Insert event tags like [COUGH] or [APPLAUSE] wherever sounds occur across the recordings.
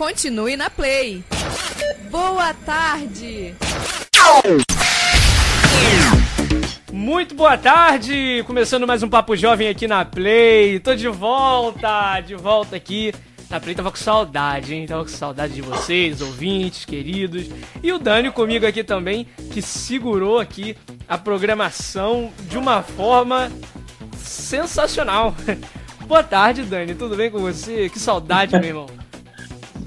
Continue na Play. Boa tarde. Muito boa tarde, começando mais um Papo Jovem aqui na Play. Tô de volta, de volta aqui. Na Play tava com saudade, hein? Tava com saudade de vocês, ouvintes, queridos. E o Dani comigo aqui também, que segurou aqui a programação de uma forma sensacional. [LAUGHS] boa tarde, Dani. Tudo bem com você? Que saudade, meu irmão.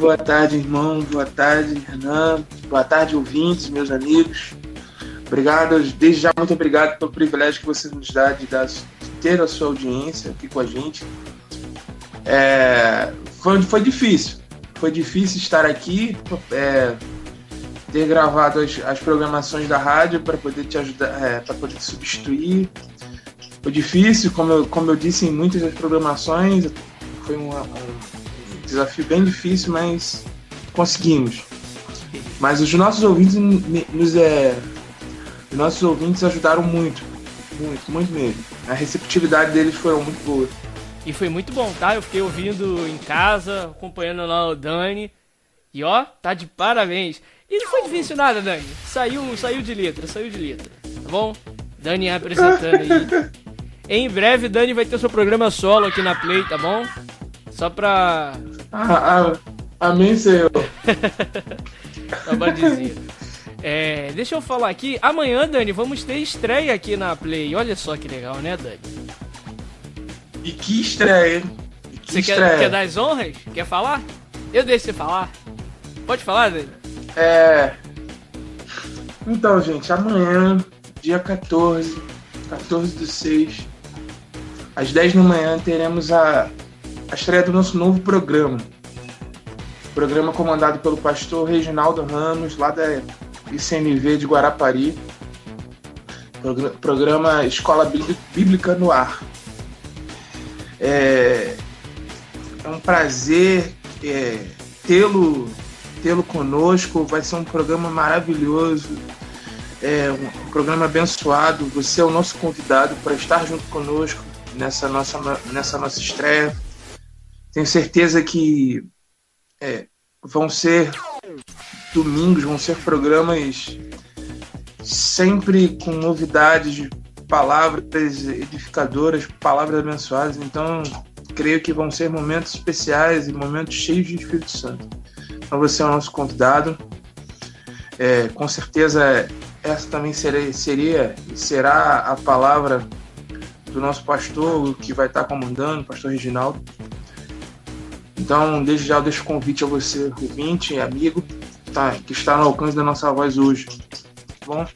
Boa tarde, irmão. Boa tarde, Renan. Boa tarde, ouvintes, meus amigos. Obrigado, desde já muito obrigado pelo privilégio que você nos dá de, dar, de ter a sua audiência aqui com a gente. É, foi, foi difícil, foi difícil estar aqui, é, ter gravado as, as, programações da rádio para poder te ajudar, é, para poder te substituir. Foi difícil, como eu, como eu disse em muitas das programações, foi um, um desafio bem difícil, mas conseguimos. Mas os nossos ouvintes nos é, os nossos ouvintes ajudaram muito, muito, muito mesmo. A receptividade deles foi muito boa. E foi muito bom, tá? Eu fiquei ouvindo em casa, acompanhando lá o Dani. E ó, tá de parabéns. E não foi difícil nada, Dani. Saiu, saiu de letra, saiu de letra. Tá bom? Dani apresentando aí. [LAUGHS] em breve, Dani vai ter seu programa solo aqui na Play, tá bom? Só pra. Ah, amém, Senhor. [LAUGHS] Só pra dizer. É, deixa eu falar aqui. Amanhã, Dani, vamos ter estreia aqui na Play. Olha só que legal, né, Dani? E que estreia, hein? Que você estreia. Quer, quer dar as honras? Quer falar? Eu deixo você falar. Pode falar, Dani? É. Então, gente, amanhã, dia 14, 14 do 6, às 10 da manhã, teremos a, a estreia do nosso novo programa. Programa comandado pelo pastor Reginaldo Ramos, lá da ICNV de Guarapari, programa Escola Bíblica no Ar. É, é um prazer é, tê-lo tê-lo conosco, vai ser um programa maravilhoso, é um programa abençoado. Você é o nosso convidado para estar junto conosco nessa nossa, nessa nossa estreia. Tenho certeza que é, vão ser domingos vão ser programas sempre com novidades, palavras edificadoras, palavras abençoadas. Então, creio que vão ser momentos especiais e momentos cheios de Espírito Santo. Então, você é o nosso convidado. É, com certeza, essa também seria, seria será a palavra do nosso pastor, que vai estar comandando, pastor Reginaldo. Então, desde já deixo o convite a você, ouvinte, amigo, tá, que está no alcance da nossa voz hoje. Tá bom?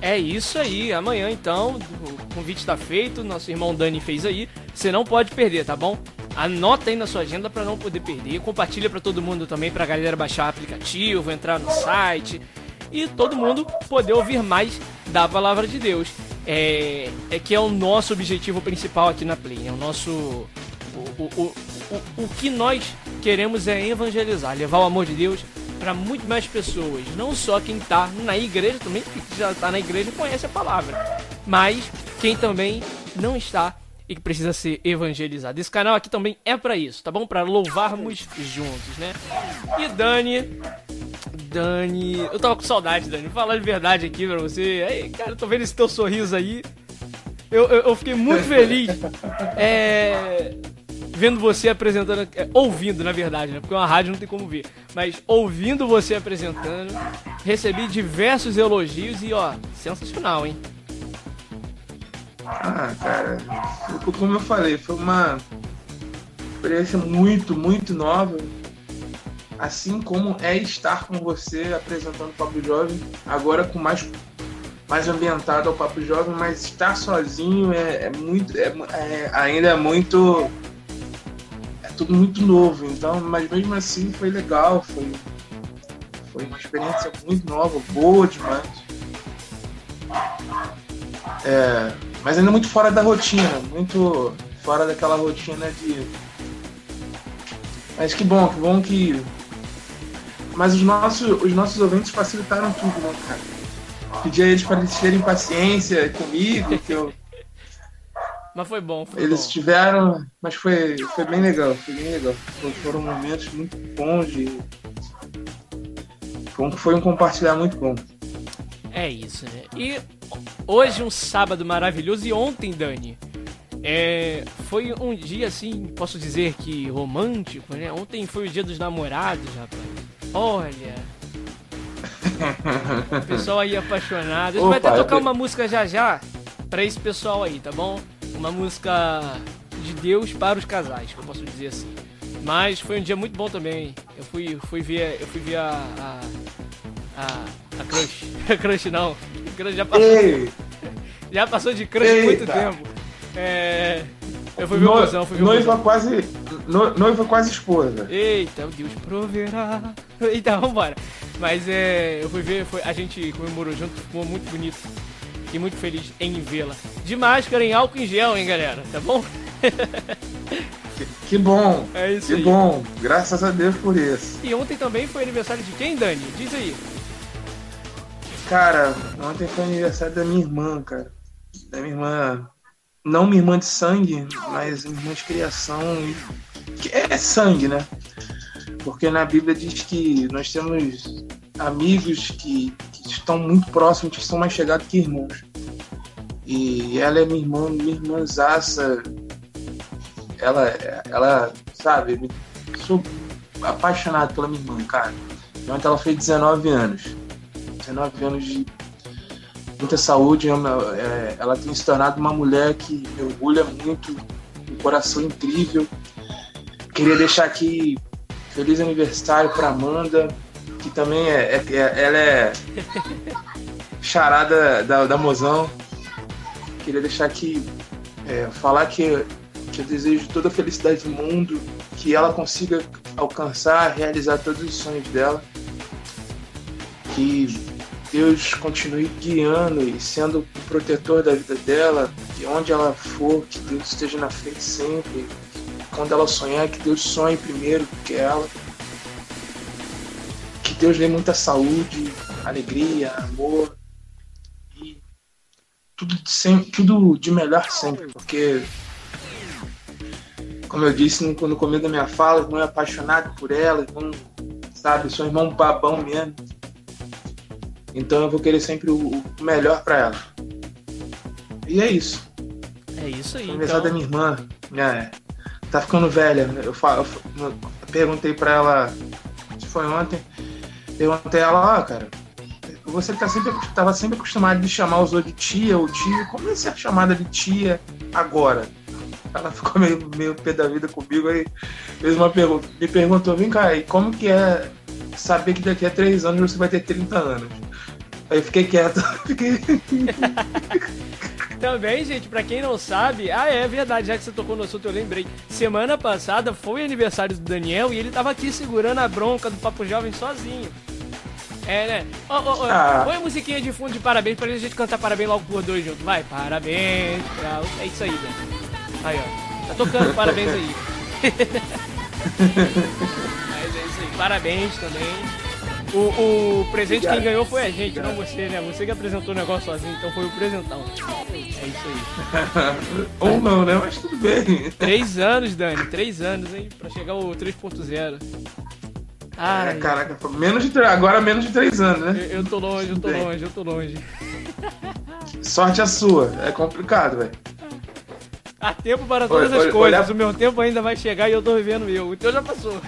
É isso aí. Amanhã, então, o convite está feito. Nosso irmão Dani fez aí. Você não pode perder, tá bom? Anota aí na sua agenda para não poder perder. Compartilha para todo mundo também, para a galera baixar o aplicativo, entrar no site e todo mundo poder ouvir mais da palavra de Deus. É, é que é o nosso objetivo principal aqui na Play. É o nosso. O, o, o, o, que nós queremos é evangelizar, levar o amor de Deus para muito mais pessoas. Não só quem está na igreja, também que já está na igreja conhece a palavra, mas quem também não está e que precisa ser evangelizado. Esse canal aqui também é para isso, tá bom? Para louvarmos juntos, né? E Dani, Dani, eu tava com saudade, Dani. Vou falar de verdade aqui pra você. Aí, cara, tô vendo esse teu sorriso aí. Eu, eu, eu fiquei muito feliz. É vendo você apresentando, é, ouvindo na verdade, né? Porque uma rádio não tem como ver, mas ouvindo você apresentando, recebi diversos elogios e ó, sensacional, hein? Ah, cara, como eu falei, foi uma experiência muito, muito nova. Assim como é estar com você apresentando o Papo Jovem, agora com mais mais ambientado ao Papo Jovem, mas estar sozinho é, é muito, é, é, ainda é muito tudo muito novo, então, mas mesmo assim foi legal, foi, foi uma experiência muito nova, boa demais. É, mas ainda muito fora da rotina, muito fora daquela rotina de. Mas que bom, que bom que. Mas os nossos, os nossos ouvintes facilitaram tudo, né, cara? Pedi a eles para eles terem paciência comigo, que eu Mas foi bom, foi Eles bom. tiveram, mas foi, foi bem legal, foi bem legal. Foram momentos muito bons de. Foi um, compartilhar muito bom. É isso, né? E hoje um sábado maravilhoso e ontem, Dani, é, foi um dia assim, posso dizer que romântico, né? Ontem foi o dia dos namorados, rapaz. Olha. [LAUGHS] O pessoal aí apaixonado. A gente vai Opa, até tocar eu- uma música já já pra esse pessoal aí, tá bom? Uma música de Deus para os casais, que eu posso dizer assim. Mas foi um dia muito bom também. Eu fui, fui ver, eu fui ver a a, a, a crush. [LAUGHS] A crush não. A crush já passou. Ei, [LAUGHS] Já passou de crush há muito Eita. tempo. É. Eu fui ver o no- mozão, fui ver o noiva mozão. quase. no- noiva quase esposa. Eita, Deus proverá. [LAUGHS] Eita, vambora. Mas é. Eu fui ver, foi, a gente comemorou junto, ficou muito bonito. E muito feliz em vê-la. De máscara em álcool em gel, hein, galera? Tá bom? Que, que bom, É isso que aí. bom. Graças a Deus por isso. E ontem também foi aniversário de quem, Dani? Diz aí. Cara, ontem foi aniversário da minha irmã, cara. Da minha irmã. Não minha irmã de sangue, mas minha irmã de criação. Que é sangue, né? Porque na Bíblia diz que nós temos amigos que, que estão muito próximos, que são mais chegados que irmãos. E ela é minha irmã, minha irmãzaça. Ela, ela, sabe, sou apaixonado pela minha irmã, cara. Ontem ela fez 19 anos. 19 anos de muita saúde. é é, Ela tem se tornado uma mulher que me orgulha muito, um coração incrível. Queria deixar aqui feliz aniversário para Amanda, que também é, é- é- ela é charada da, da Mozão. Queria deixar aqui é, falar que, que eu desejo toda a felicidade do mundo, que ela consiga alcançar, realizar todos os sonhos dela. Que Deus continue guiando e sendo o protetor da vida dela, que onde ela for, que Deus esteja na frente sempre. Quando ela sonhar, que Deus sonhe primeiro que ela. Deus dê muita saúde, alegria, amor e tudo de, sempre, tudo de melhor sempre, porque como eu disse no, no começo da minha fala, irmão é apaixonado por ela, irmão, sabe, sou irmão babão mesmo. Então eu vou querer sempre o, o melhor pra ela. E é isso. É isso aí, da então. minha irmã, né? Tá ficando velha. Eu, falo, eu, eu perguntei pra ela, se foi ontem, perguntei a ela, ó, cara, você tá sempre, tava sempre acostumado de chamar os outros de tia ou tio, como é ser chamada de tia agora? Ela ficou meio, meio pé da vida comigo, aí fez uma pergunta, me perguntou, vem cá, e como que é saber que daqui a três anos você vai ter 30 anos? Aí eu fiquei quieto, [LAUGHS] fiquei... [LAUGHS] Também, gente, pra quem não sabe, ah, é verdade, já que você tocou no assunto, eu lembrei. Semana passada foi aniversário do Daniel e ele tava aqui segurando a bronca do Papo Jovem sozinho. É, né? Ô, ô, ô, Ah. põe a musiquinha de fundo de parabéns pra gente cantar parabéns logo por dois juntos. Vai, parabéns pra... É isso aí, Dani. Aí, ó. Tá tocando [LAUGHS] parabéns aí. Mas é isso aí. Parabéns também. O, o presente quem ganhou foi a gente, não você, né? Você que apresentou o negócio sozinho, então foi o presentão. É isso aí. [LAUGHS] ou não, né? Mas tudo bem. Três anos, Dani, três anos, hein? Pra chegar ao 3.0. Ai, É, caraca, menos de agora menos de três anos, né? eu, eu tô longe, eu tô bem. longe, eu tô longe. Sorte a sua, é complicado, velho. Há tempo para todas Olha, as olha, coisas, olha- o meu tempo ainda vai chegar e eu tô vivendo eu. O teu já passou.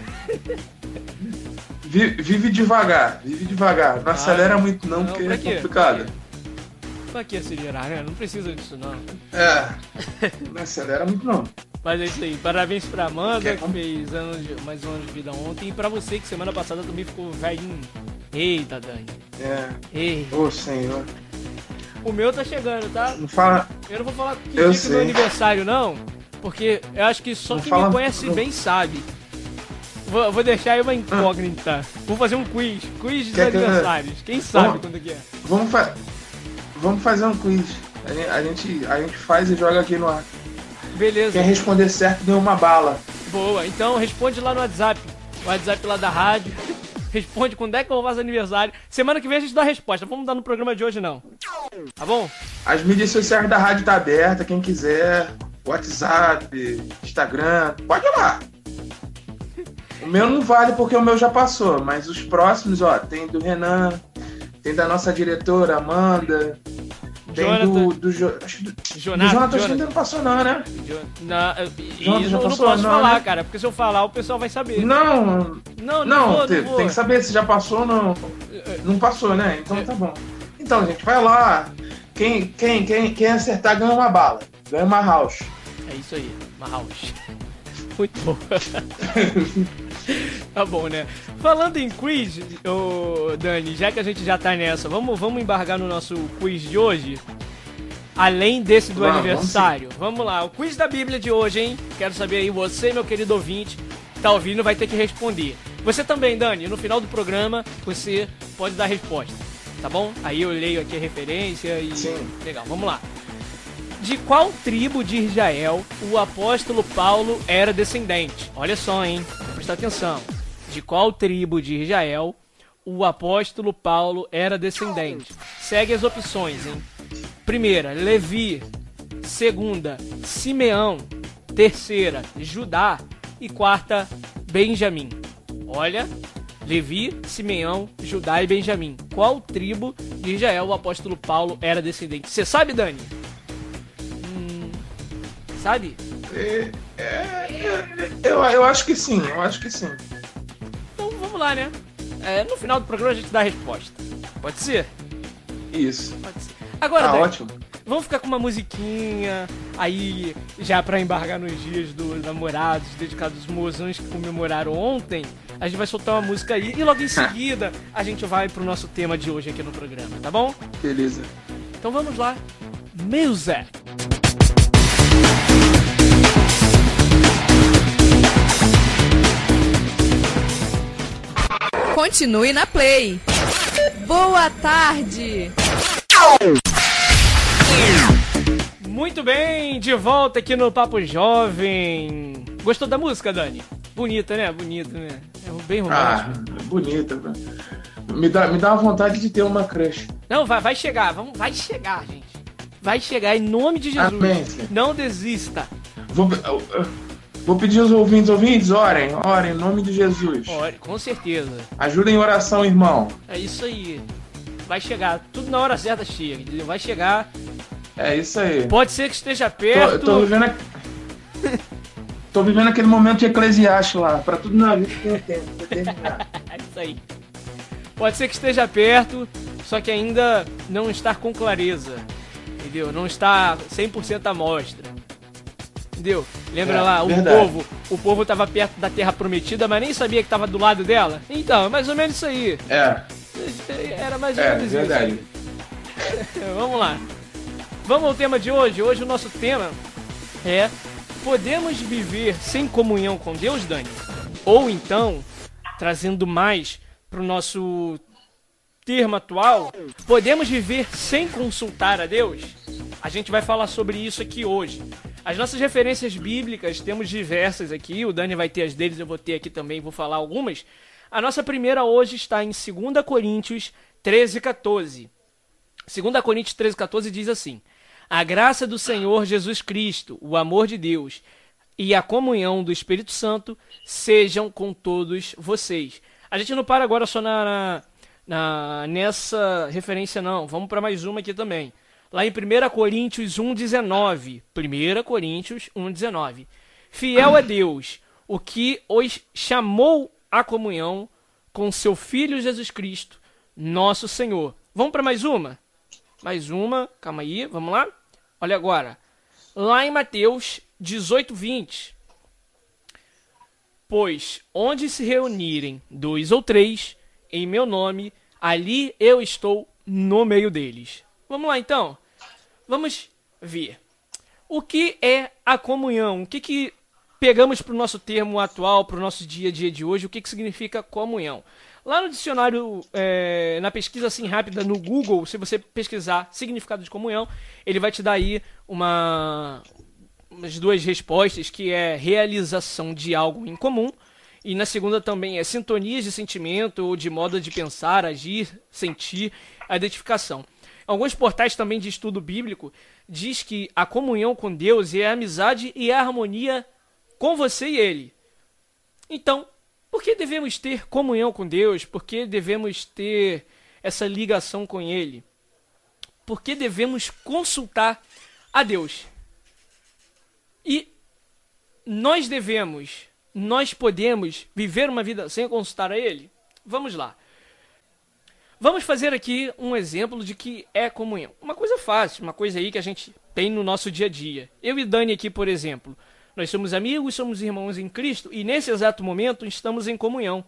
Vi- Vive devagar, vive devagar. Não acelera muito não, Não, porque é quê? complicado. Pra que acelerar, né? Não precisa disso, não. É, não acelera muito não. Mas é isso aí. Parabéns pra Amanda, que fez anos de- mais um ano de vida ontem. E pra você, que semana passada também ficou velhinho. Eita, Dani. É, Ei. ô senhor. O meu tá chegando, tá? Não fala. Eu não vou falar que Eu dia que é meu sei. aniversário, não. Porque eu acho que só Não quem fala- me conhece bem sabe. Vou, vou deixar aí uma incógnita. Vou fazer um quiz. Quiz dos que aniversários. Quem sabe Vamos- quando que é? Vamos, fa... Vamos fazer um quiz. A, gente, a gente faz e joga aqui no ar. Beleza. Quem responder certo ganha uma bala. Boa. Então responde lá no WhatsApp. O WhatsApp lá da rádio. [LAUGHS] Responde quando é que eu faço aniversário. Semana que vem a gente dá a resposta. Vamos dar no programa de hoje, não. Tá bom? As mídias sociais da rádio tá aberta, quem quiser. WhatsApp, Instagram, pode ir lá. O meu não vale porque o meu já passou, mas os próximos, ó, tem do Renan, tem da nossa diretora, Amanda, tem Jonathan. do, do, Jo- acho que do, do Jonathan, Jonathan, que Jonathan. ainda não passou não, né? Jo- Na, e Jonathan já eu não posso Não, falar, né? cara, porque se eu falar o pessoal vai saber. Não, não, não, não, vou, tem, vou. tem que saber se já passou ou não. Não passou, né? Então tá bom. Então, gente, vai lá. Quem, quem, quem, quem acertar ganha uma bala. Ganha uma house. É isso aí, uma house. [LAUGHS] Muito bom. [LAUGHS] tá bom, né? Falando em quiz, ô Dani, já que a gente já tá nessa, vamos, vamos embargar no nosso quiz de hoje? Além desse do Vamos, aniversário. Vamos, lá, o quiz da Bíblia de hoje, hein? Quero saber aí, você, meu querido ouvinte, que tá ouvindo, vai ter que responder. Você também, Dani, no final do programa, você pode dar a resposta, tá bom? Aí eu leio aqui a referência e. Sim. Legal, vamos lá. De qual tribo de Israel o apóstolo Paulo era descendente? Olha só, hein? Presta atenção. De qual tribo de Israel o apóstolo Paulo era descendente? Segue as opções, hein? Primeira, Levi. Segunda, Simeão. Terceira, Judá. E quarta, Benjamim. Olha, Levi, Simeão, Judá e Benjamim. Qual tribo de Israel o apóstolo Paulo era descendente? Você sabe, Dani? Sabe? É, é, eu, eu acho que sim, eu acho que sim. Então vamos lá, né? É, no final do programa a gente dá a resposta. Pode ser? Isso. Pode ser. Agora, Tá Dani, ótimo. vamos ficar com uma musiquinha aí, já pra embargar nos dias dos namorados, dedicados aos mozões que comemoraram ontem. A gente vai soltar uma música aí e logo em [LAUGHS] seguida a gente vai pro nosso tema de hoje aqui no programa, tá bom? Beleza. Então vamos lá. Music. Continue na Play. Boa tarde. Muito bem, de volta aqui no Papo Jovem. Gostou da música, Dani? Bonita, né? Bonita, né? É bem Ah, romântico. bonita. Me dá, me dá uma vontade de ter uma crush. Não, vai, vai chegar, vamos, vai chegar, gente. Vai chegar em nome de Jesus. Amém. Não desista. Vou, eu- eu- vou pedir aos ouvintes, ouvintes, orem, orem, em nome de Jesus. Olha, com certeza. Ajuda em oração, irmão. É isso aí. Vai chegar. Tudo na hora certa chega, entendeu? Vai chegar. É isso aí. Pode ser que esteja Tô, perto. eu tô vivendo. a- [LAUGHS] tô vivendo aquele momento de eclesiástico lá. Pra tudo na vida tem tempo. determinado. [LAUGHS] É isso aí. Pode ser que esteja perto, só que ainda não está com clareza. Entendeu? Não está 100% à mostra. Entendeu? Lembra É, lá, o verdade. povo, o povo tava perto da terra prometida, mas nem sabia que tava do lado dela. Então, é mais ou menos isso aí. É, Era mais ou é, menos isso. verdade. [LAUGHS] Vamos lá. Vamos ao tema de hoje. Hoje o nosso tema é Podemos viver sem comunhão com Deus, Dani? Ou então, trazendo mais para o nosso termo atual, podemos viver sem consultar a Deus? A gente vai falar sobre isso aqui hoje. As nossas referências bíblicas, temos diversas aqui, o Dani vai ter as deles, eu vou ter aqui também, vou falar algumas. A nossa primeira hoje está em 2 Coríntios 13, 14. 2 Coríntios 13, 14 diz assim: A graça do Senhor Jesus Cristo, o amor de Deus e a comunhão do Espírito Santo sejam com todos vocês. A gente não para agora só na, na- nessa referência, não. Vamos para mais uma aqui também. Lá em 1 Coríntios 1,19. 1 Coríntios 1,19. Fiel é Deus, o que os chamou à comunhão com seu Filho Jesus Cristo, nosso Senhor. Vamos para mais uma? Mais uma, calma aí, vamos lá? Olha agora. Lá em Mateus 18, 20. Pois onde se reunirem dois ou três em meu nome, ali eu estou no meio deles. Vamos lá então. Vamos ver. O que é a comunhão? O que, que pegamos para o nosso termo atual, para o nosso dia a dia de hoje? O que, que significa comunhão? Lá no dicionário, é, na pesquisa assim rápida no Google, se você pesquisar significado de comunhão, ele vai te dar aí uma, umas duas respostas, que é realização de algo em comum, e na segunda também é sintonias de sentimento ou de modo de pensar, agir, sentir, a identificação. Alguns portais também de estudo bíblico, diz que a comunhão com Deus é a amizade e a harmonia com você e Ele. Então, por que devemos ter comunhão com Deus? Por que devemos ter essa ligação com Ele? Por que devemos consultar a Deus? E nós devemos, nós podemos viver uma vida sem consultar a Ele? Vamos lá. Vamos fazer aqui um exemplo de que é comunhão. Uma coisa fácil, uma coisa aí que a gente tem no nosso dia a dia. Eu e Dani aqui, por exemplo, nós somos amigos, somos irmãos em Cristo e nesse exato momento estamos em comunhão.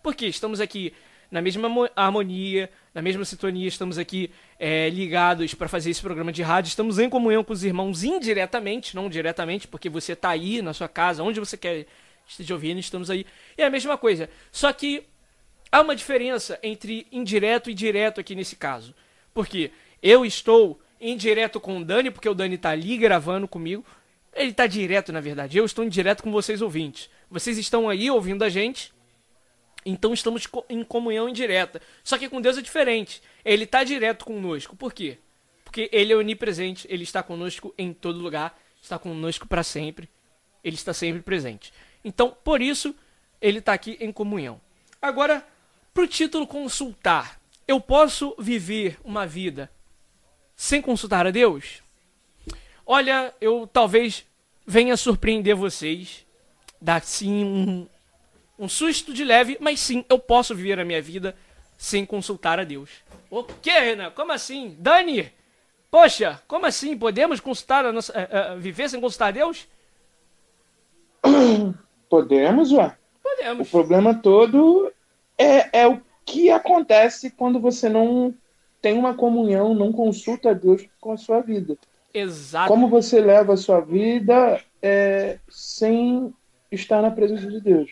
Porque estamos aqui na mesma harmonia, na mesma sintonia, estamos aqui é, ligados para fazer esse programa de rádio, estamos em comunhão com os irmãos indiretamente, não diretamente, porque você está aí na sua casa, onde você quer esteja ouvindo, estamos aí. É a mesma coisa. Só que há uma diferença entre indireto e direto aqui nesse caso. Porque eu estou indireto com o Dani, porque o Dani está ali gravando comigo. Ele está direto, na verdade. Eu estou indireto com vocês ouvintes. Vocês estão aí ouvindo a gente então estamos em comunhão indireta. Só que com Deus é diferente. Ele está direto conosco. Por quê? Porque ele é onipresente, ele está conosco em todo lugar, está conosco para sempre. Ele está sempre presente. Então, por isso, ele está aqui em comunhão. Agora, para o título consultar, eu posso viver uma vida sem consultar a Deus? Olha, eu talvez venha surpreender vocês, dar sim um, um susto de leve, mas sim, eu posso viver a minha vida sem consultar a Deus. O que, Renan? Como assim? Dani! Poxa, como assim? Podemos consultar a nossa, uh, uh, viver sem consultar a Deus? [COUGHS] Podemos, ué. Podemos. O problema todo é, é o que acontece quando você não tem uma comunhão, não consulta a Deus com a sua vida. Exato. Como você leva a sua vida é, sem estar na presença de Deus.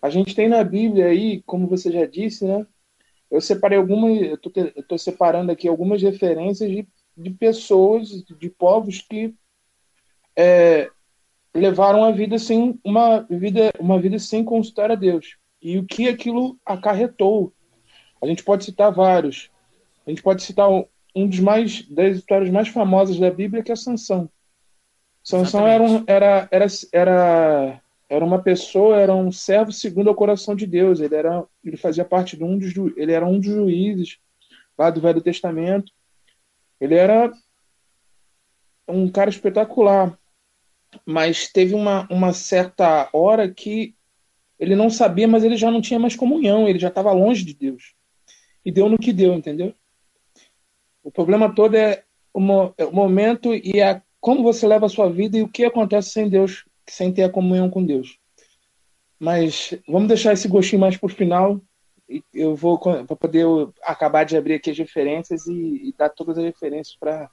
A gente tem na Bíblia aí, como você já disse, né? Eu separei algumas, eu tô, eu tô separando aqui algumas referências de, de pessoas, de povos que é, levaram a vida sem uma vida, uma vida sem consultar a Deus. E o que aquilo acarretou. A gente pode citar vários. A gente pode citar um, dos mais das histórias mais famosas da Bíblia, que é Sansão. Sansão era, um, era, era, era era uma pessoa, era um servo segundo o coração de Deus. Ele era, ele fazia parte de um dos, ele era um dos juízes lá do Velho Testamento. Ele era um cara espetacular, mas teve uma, uma certa hora que ele não sabia, mas ele já não tinha mais comunhão, ele já estava longe de Deus. E deu no que deu, entendeu? O problema todo é o, é o momento e a, como você leva a sua vida e o que acontece sem Deus sem ter a comunhão com Deus. Mas vamos deixar esse gostinho mais por final. Eu vou para poder acabar de abrir aqui as referências e, e dar todas as referências para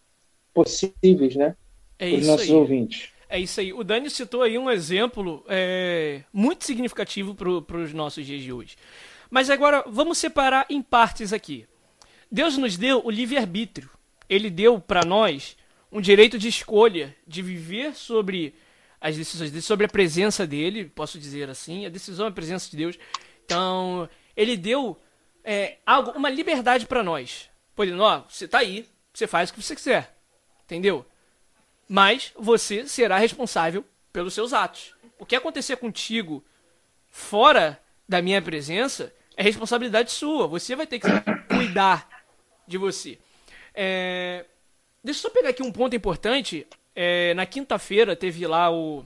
possíveis, né? É para os nossos aí. ouvintes. É isso aí. O Dani citou aí um exemplo é, muito significativo para os nossos dias de hoje. Mas agora vamos separar em partes aqui. Deus nos deu o livre-arbítrio. Ele deu para nós um direito de escolha, de viver sobre as decisões dele, sobre a presença dele, posso dizer assim, a decisão é a presença de Deus. Então, ele deu é, algo, uma liberdade para nós. Podendo, ó, você tá aí, você faz o que você quiser, entendeu? Mas você será responsável pelos seus atos. O que acontecer contigo fora da minha presença é responsabilidade sua. Você vai ter que [COUGHS] cuidar de você. É... Deixa eu só pegar aqui um ponto importante é, na quinta-feira teve lá o,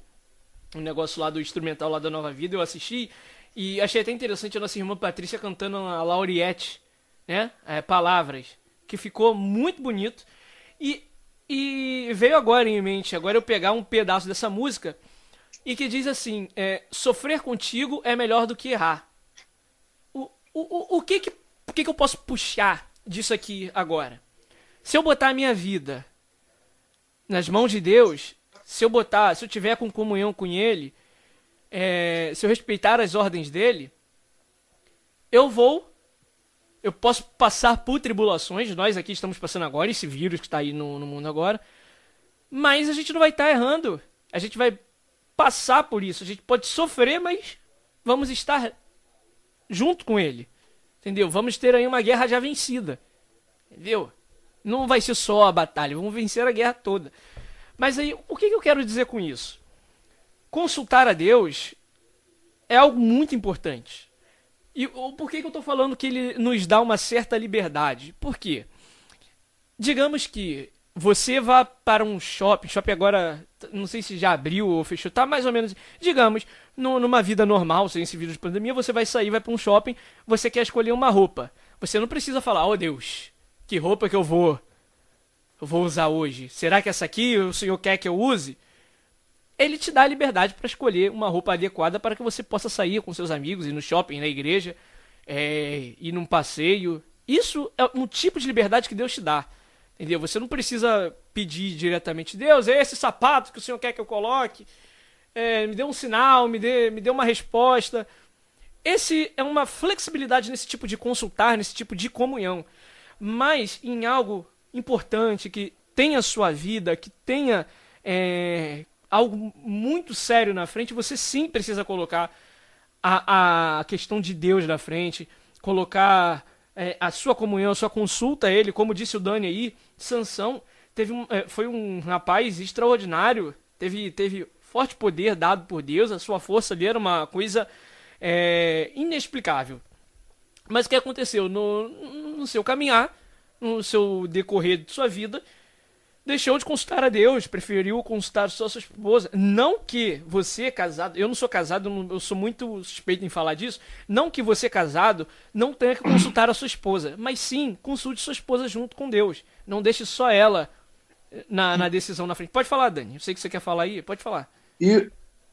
o negócio lá do instrumental lá da Nova Vida, eu assisti e achei até interessante a nossa irmã Patrícia cantando a Lauriette, né? É, palavras, que ficou muito bonito. E, e veio agora em mente, agora eu pegar um pedaço dessa música e que diz assim: é, sofrer contigo é melhor do que errar. O, o, o, o, que, que, o que, que eu posso puxar disso aqui agora? Se eu botar a minha vida nas mãos de Deus, se eu botar, se eu tiver com comunhão com Ele, é, se eu respeitar as ordens dele, eu vou, eu posso passar por tribulações. Nós aqui estamos passando agora esse vírus que está aí no, no, mundo agora, mas a gente não vai estar tá errando. A gente vai passar por isso. A gente pode sofrer, mas vamos estar junto com Ele, entendeu? Vamos ter aí uma guerra já vencida, entendeu? Não vai ser só a batalha, vamos vencer a guerra toda. Mas aí, o que, que eu quero dizer com isso? Consultar a Deus é algo muito importante. E por que, que eu estou falando que ele nos dá uma certa liberdade? Por quê? Digamos que você vá para um shopping, shopping agora, não sei se já abriu ou fechou, tá mais ou menos, digamos, no, numa vida normal, sem esse vírus de pandemia, você vai sair, vai para um shopping, você quer escolher uma roupa. Você não precisa falar, oh Deus, que roupa que eu vou, eu vou usar hoje? Será que essa aqui o Senhor quer que eu use? Ele te dá a liberdade para escolher uma roupa adequada para que você possa sair com seus amigos, ir no shopping, na igreja, é, ir num passeio. Isso é um tipo de liberdade que Deus te dá. Entendeu? Você não precisa pedir diretamente, Deus, é esse sapato que o Senhor quer que eu coloque. É, me dê um sinal, me dê, me dê uma resposta. Esse é uma flexibilidade nesse tipo de consultar, nesse tipo de comunhão mas em algo importante, que tenha sua vida, que tenha é, algo muito sério na frente, você sim precisa colocar a, a questão de Deus na frente, colocar é, a sua comunhão, a sua consulta a Ele, como disse o Dani aí, Sansão teve um, é, foi um rapaz extraordinário, teve, teve forte poder dado por Deus, a sua força ali era uma coisa é, inexplicável. Mas o que aconteceu? No, no seu caminhar, no seu decorrer de sua vida, deixou de consultar a Deus, preferiu consultar só sua esposa. Não que você casado, eu não sou casado, eu sou muito suspeito em falar disso. Não que você casado não tenha que consultar a sua esposa, mas sim consulte sua esposa junto com Deus. Não deixe só ela eh, na, na decisão na frente. Pode falar, Dani. Eu sei que você quer falar aí, pode falar. E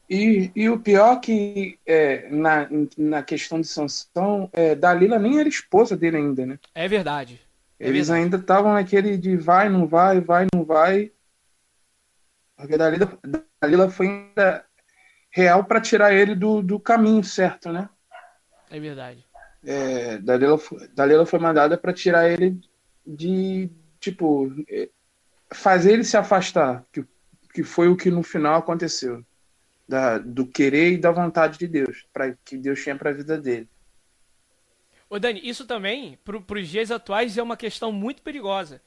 e, e o pior que é, na, na questão de sanção, é, Dalila nem era esposa dele ainda, né? É verdade. É Eles ainda estavam naquele de vai, não vai, vai, não vai. Porque Dalila, Dalila foi ainda real para tirar ele do, do caminho certo, né? É verdade. É, Dalila, Dalila foi mandada para tirar ele de, tipo, é, fazer ele se afastar, que, que foi o que no final aconteceu da, do querer e da vontade de Deus, para que Deus tinha para a vida dele. Ô Dani, isso também, para os dias atuais, é uma questão muito perigosa.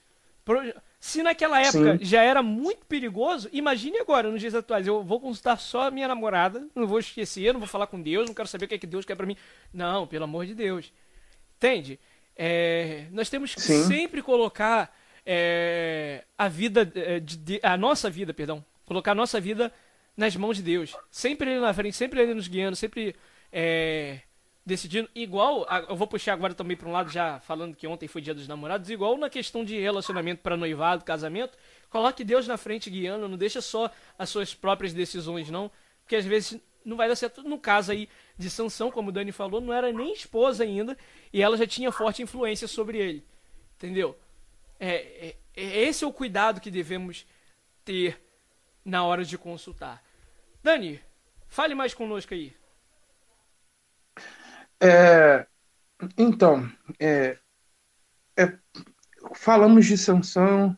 Pro, se naquela época Sim. já era muito perigoso, imagine agora, nos dias atuais. Eu vou consultar só a minha namorada, não vou esquecer, não vou falar com Deus, não quero saber o que é que Deus quer para mim. Não, pelo amor de Deus. Entende? É, nós temos que Sim. sempre colocar é, a vida, é, de, de, a nossa vida, perdão, colocar a nossa vida nas mãos de Deus. Sempre ele na frente, sempre ele nos guiando, sempre é, decidindo. Igual, eu vou puxar agora também para um lado, já falando que ontem foi dia dos namorados, igual na questão de relacionamento para noivado, casamento. Coloque Deus na frente guiando, não deixa só as suas próprias decisões, não. Porque às vezes não vai dar certo. No caso aí de Sansão, como o Dani falou, não era nem esposa ainda e ela já tinha forte influência sobre ele. Entendeu? É, é, é esse é o cuidado que devemos ter na hora de consultar. Dani, fale mais conosco aí. É, então, é, é, falamos de sanção,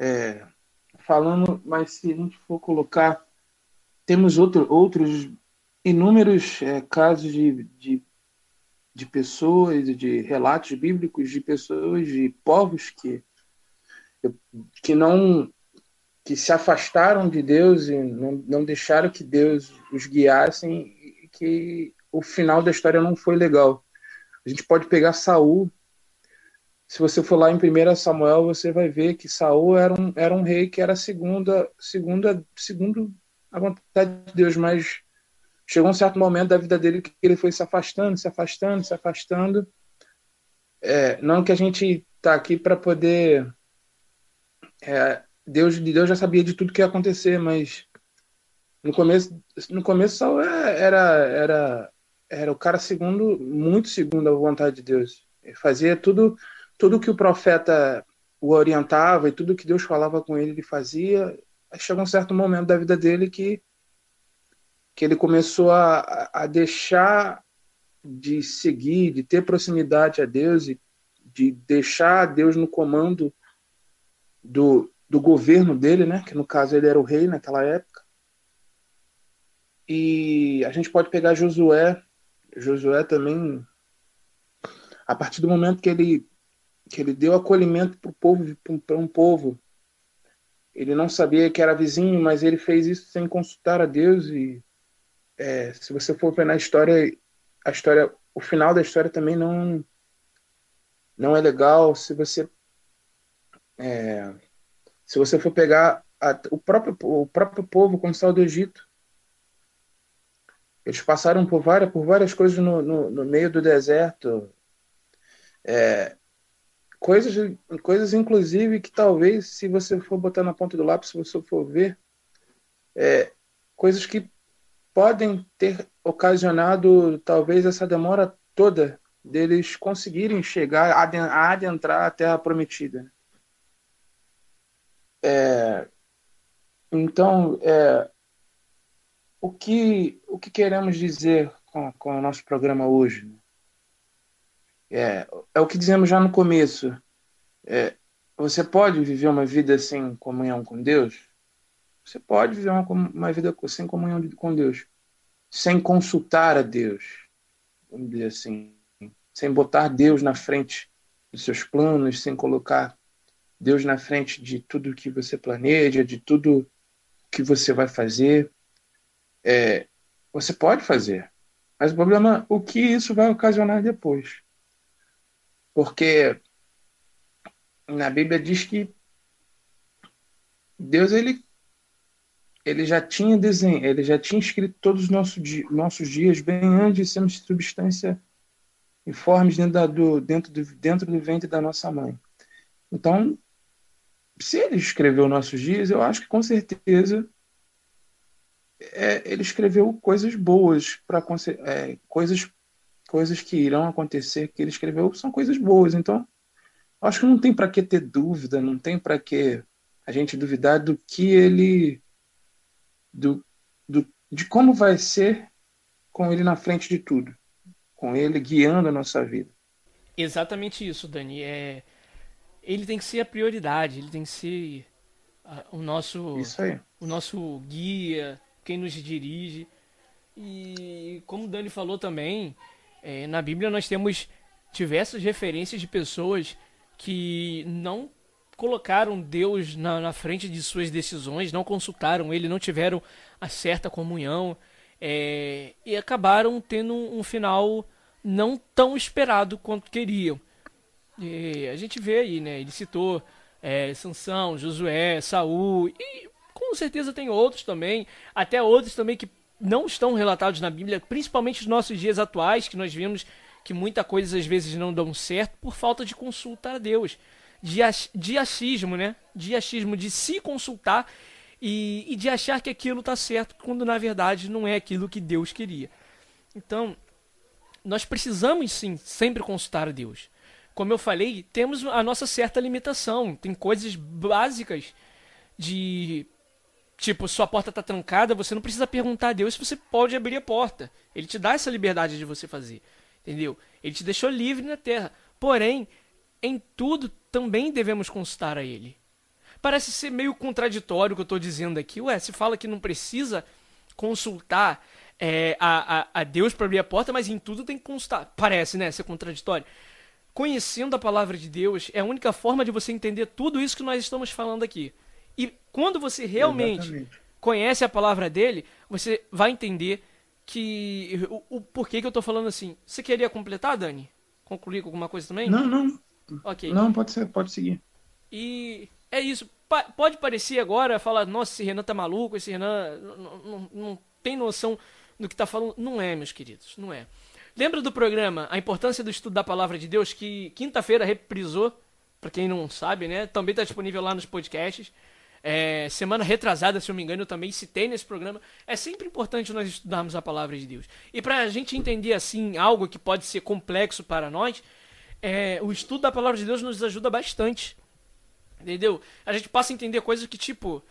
é, falando, mas se a gente for colocar, temos outro, outros inúmeros é, casos de, de, de pessoas, de relatos bíblicos de pessoas, de povos que, que não que se afastaram de Deus e não, não deixaram que Deus os guiassem e que o final da história não foi legal. A gente pode pegar Saul. Se você for lá em 1 Samuel, você vai ver que Saul era um, era um rei que era segunda, segunda, segundo a vontade de Deus, mas chegou um certo momento da vida dele que ele foi se afastando, se afastando, se afastando. É, não que a gente está aqui para poder é, Deus, Deus já sabia de tudo que ia acontecer, mas no começo, no começo Saul é, era, era, era o cara segundo, muito segundo a vontade de Deus. Ele fazia tudo, tudo que o profeta o orientava e tudo que Deus falava com ele, ele fazia. Chegou um certo momento da vida dele que, que ele começou a, a deixar de seguir, de ter proximidade a Deus e de deixar Deus no comando do, do governo dele, né? Que no caso ele era o rei naquela época. E a gente pode pegar Josué. Josué também, a partir do momento que ele que ele deu acolhimento para povo, para um povo. Ele não sabia que era vizinho, mas ele fez isso sem consultar a Deus. E é, se você for ver na história, a história, o final da história também não não é legal. Se você é, se você for pegar a, o próprio o próprio povo quando saiu do Egito, eles passaram por várias por várias coisas no, no, no meio do deserto. É, coisas, coisas inclusive que talvez, se você for botar na ponta do lápis, se você for ver, é, coisas que podem ter ocasionado talvez essa demora toda deles conseguirem chegar a adentrar a terra prometida. É, então, é, o, que, o que queremos dizer com, com o nosso programa hoje? É, é o que dizemos já no começo. É, você pode viver uma vida sem comunhão com Deus? Você pode viver uma, uma vida sem comunhão com Deus, sem consultar a Deus, vamos dizer assim, sem botar Deus na frente dos seus planos, sem colocar Deus na frente de tudo que você planeja, de tudo que você vai fazer. É, você pode fazer, mas o problema é o que isso vai ocasionar depois. Porque na Bíblia diz que Deus ele ele já tinha desenho, ele já tinha escrito todos os nossos, nossos dias bem antes de sermos substância informes dentro, da, do, dentro, do, dentro do ventre da nossa mãe. Então, se ele escreveu nossos dias, eu acho que com certeza é, ele escreveu coisas boas para é, coisas coisas que irão acontecer que ele escreveu são coisas boas. Então, acho que não tem para que ter dúvida, não tem para que a gente duvidar do que ele. Do, do, de como vai ser com ele na frente de tudo, com ele guiando a nossa vida. Exatamente isso, Dani. É, ele tem que ser a prioridade, ele tem que ser o nosso, o nosso guia, quem nos dirige. E como o Dani falou também, é, na Bíblia nós temos diversas referências de pessoas que não colocaram Deus na, na, frente de suas decisões, não consultaram Ele, não tiveram a certa comunhão é, e acabaram tendo um, final não tão esperado quanto queriam. E a gente vê aí, né? Ele citou é, Sansão, Josué, Saul e com certeza tem outros também, até outros também que não estão relatados na Bíblia, principalmente nos nossos dias atuais, que nós vimos que muita coisa às vezes não dão certo por falta de consulta a Deus. De, de achismo, né? De achismo, de se consultar e, e de achar que aquilo está certo, quando na verdade não é aquilo que Deus queria. Então, nós precisamos sim sempre consultar a Deus. Como eu falei, temos a nossa certa limitação. Tem coisas básicas de Tipo, sua porta tá trancada, você não precisa perguntar a Deus se você pode abrir a porta. Ele te dá essa liberdade de você fazer. Entendeu? Ele te deixou livre na terra. Porém, em tudo também devemos consultar a ele. Parece ser meio contraditório o que eu estou dizendo aqui. Ué, se fala que não precisa consultar é, a, a, a Deus para abrir a porta, mas em tudo tem que consultar. Parece, né? Ser contraditório. Conhecendo a palavra de Deus é a única forma de você entender tudo isso que nós estamos falando aqui. E quando você realmente Exatamente. conhece a palavra dele, você vai entender que o, o porquê que eu tô falando assim. Você queria completar, Dani? Concluir com alguma coisa também? Não, não. Ok. Não, pode ser, pode seguir. E é isso. Pa pode parecer agora, falar, nossa, esse Renan tá maluco, esse Renan não, não, não tem noção do que tá falando. Não é, meus queridos, não é. Lembra do programa A Importância do Estudo da Palavra de Deus, que quinta-feira reprisou, para quem não sabe, né? Também tá disponível lá nos podcasts. É, semana retrasada, se eu me engano, eu também citei nesse programa. É sempre importante nós estudarmos a palavra de Deus. E para a gente entender assim algo que pode ser complexo para nós, é, o estudo da palavra de Deus nos ajuda bastante. Entendeu? A gente passa a entender coisas que, tipo,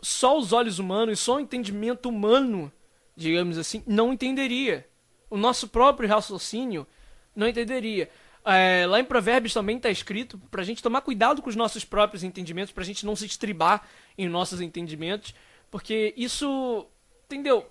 só os olhos humanos, só o entendimento humano, digamos assim, não entenderia. O nosso próprio raciocínio não entenderia. É, lá em Provérbios também está escrito para a gente tomar cuidado com os nossos próprios entendimentos, para a gente não se estribar em nossos entendimentos, porque isso, entendeu?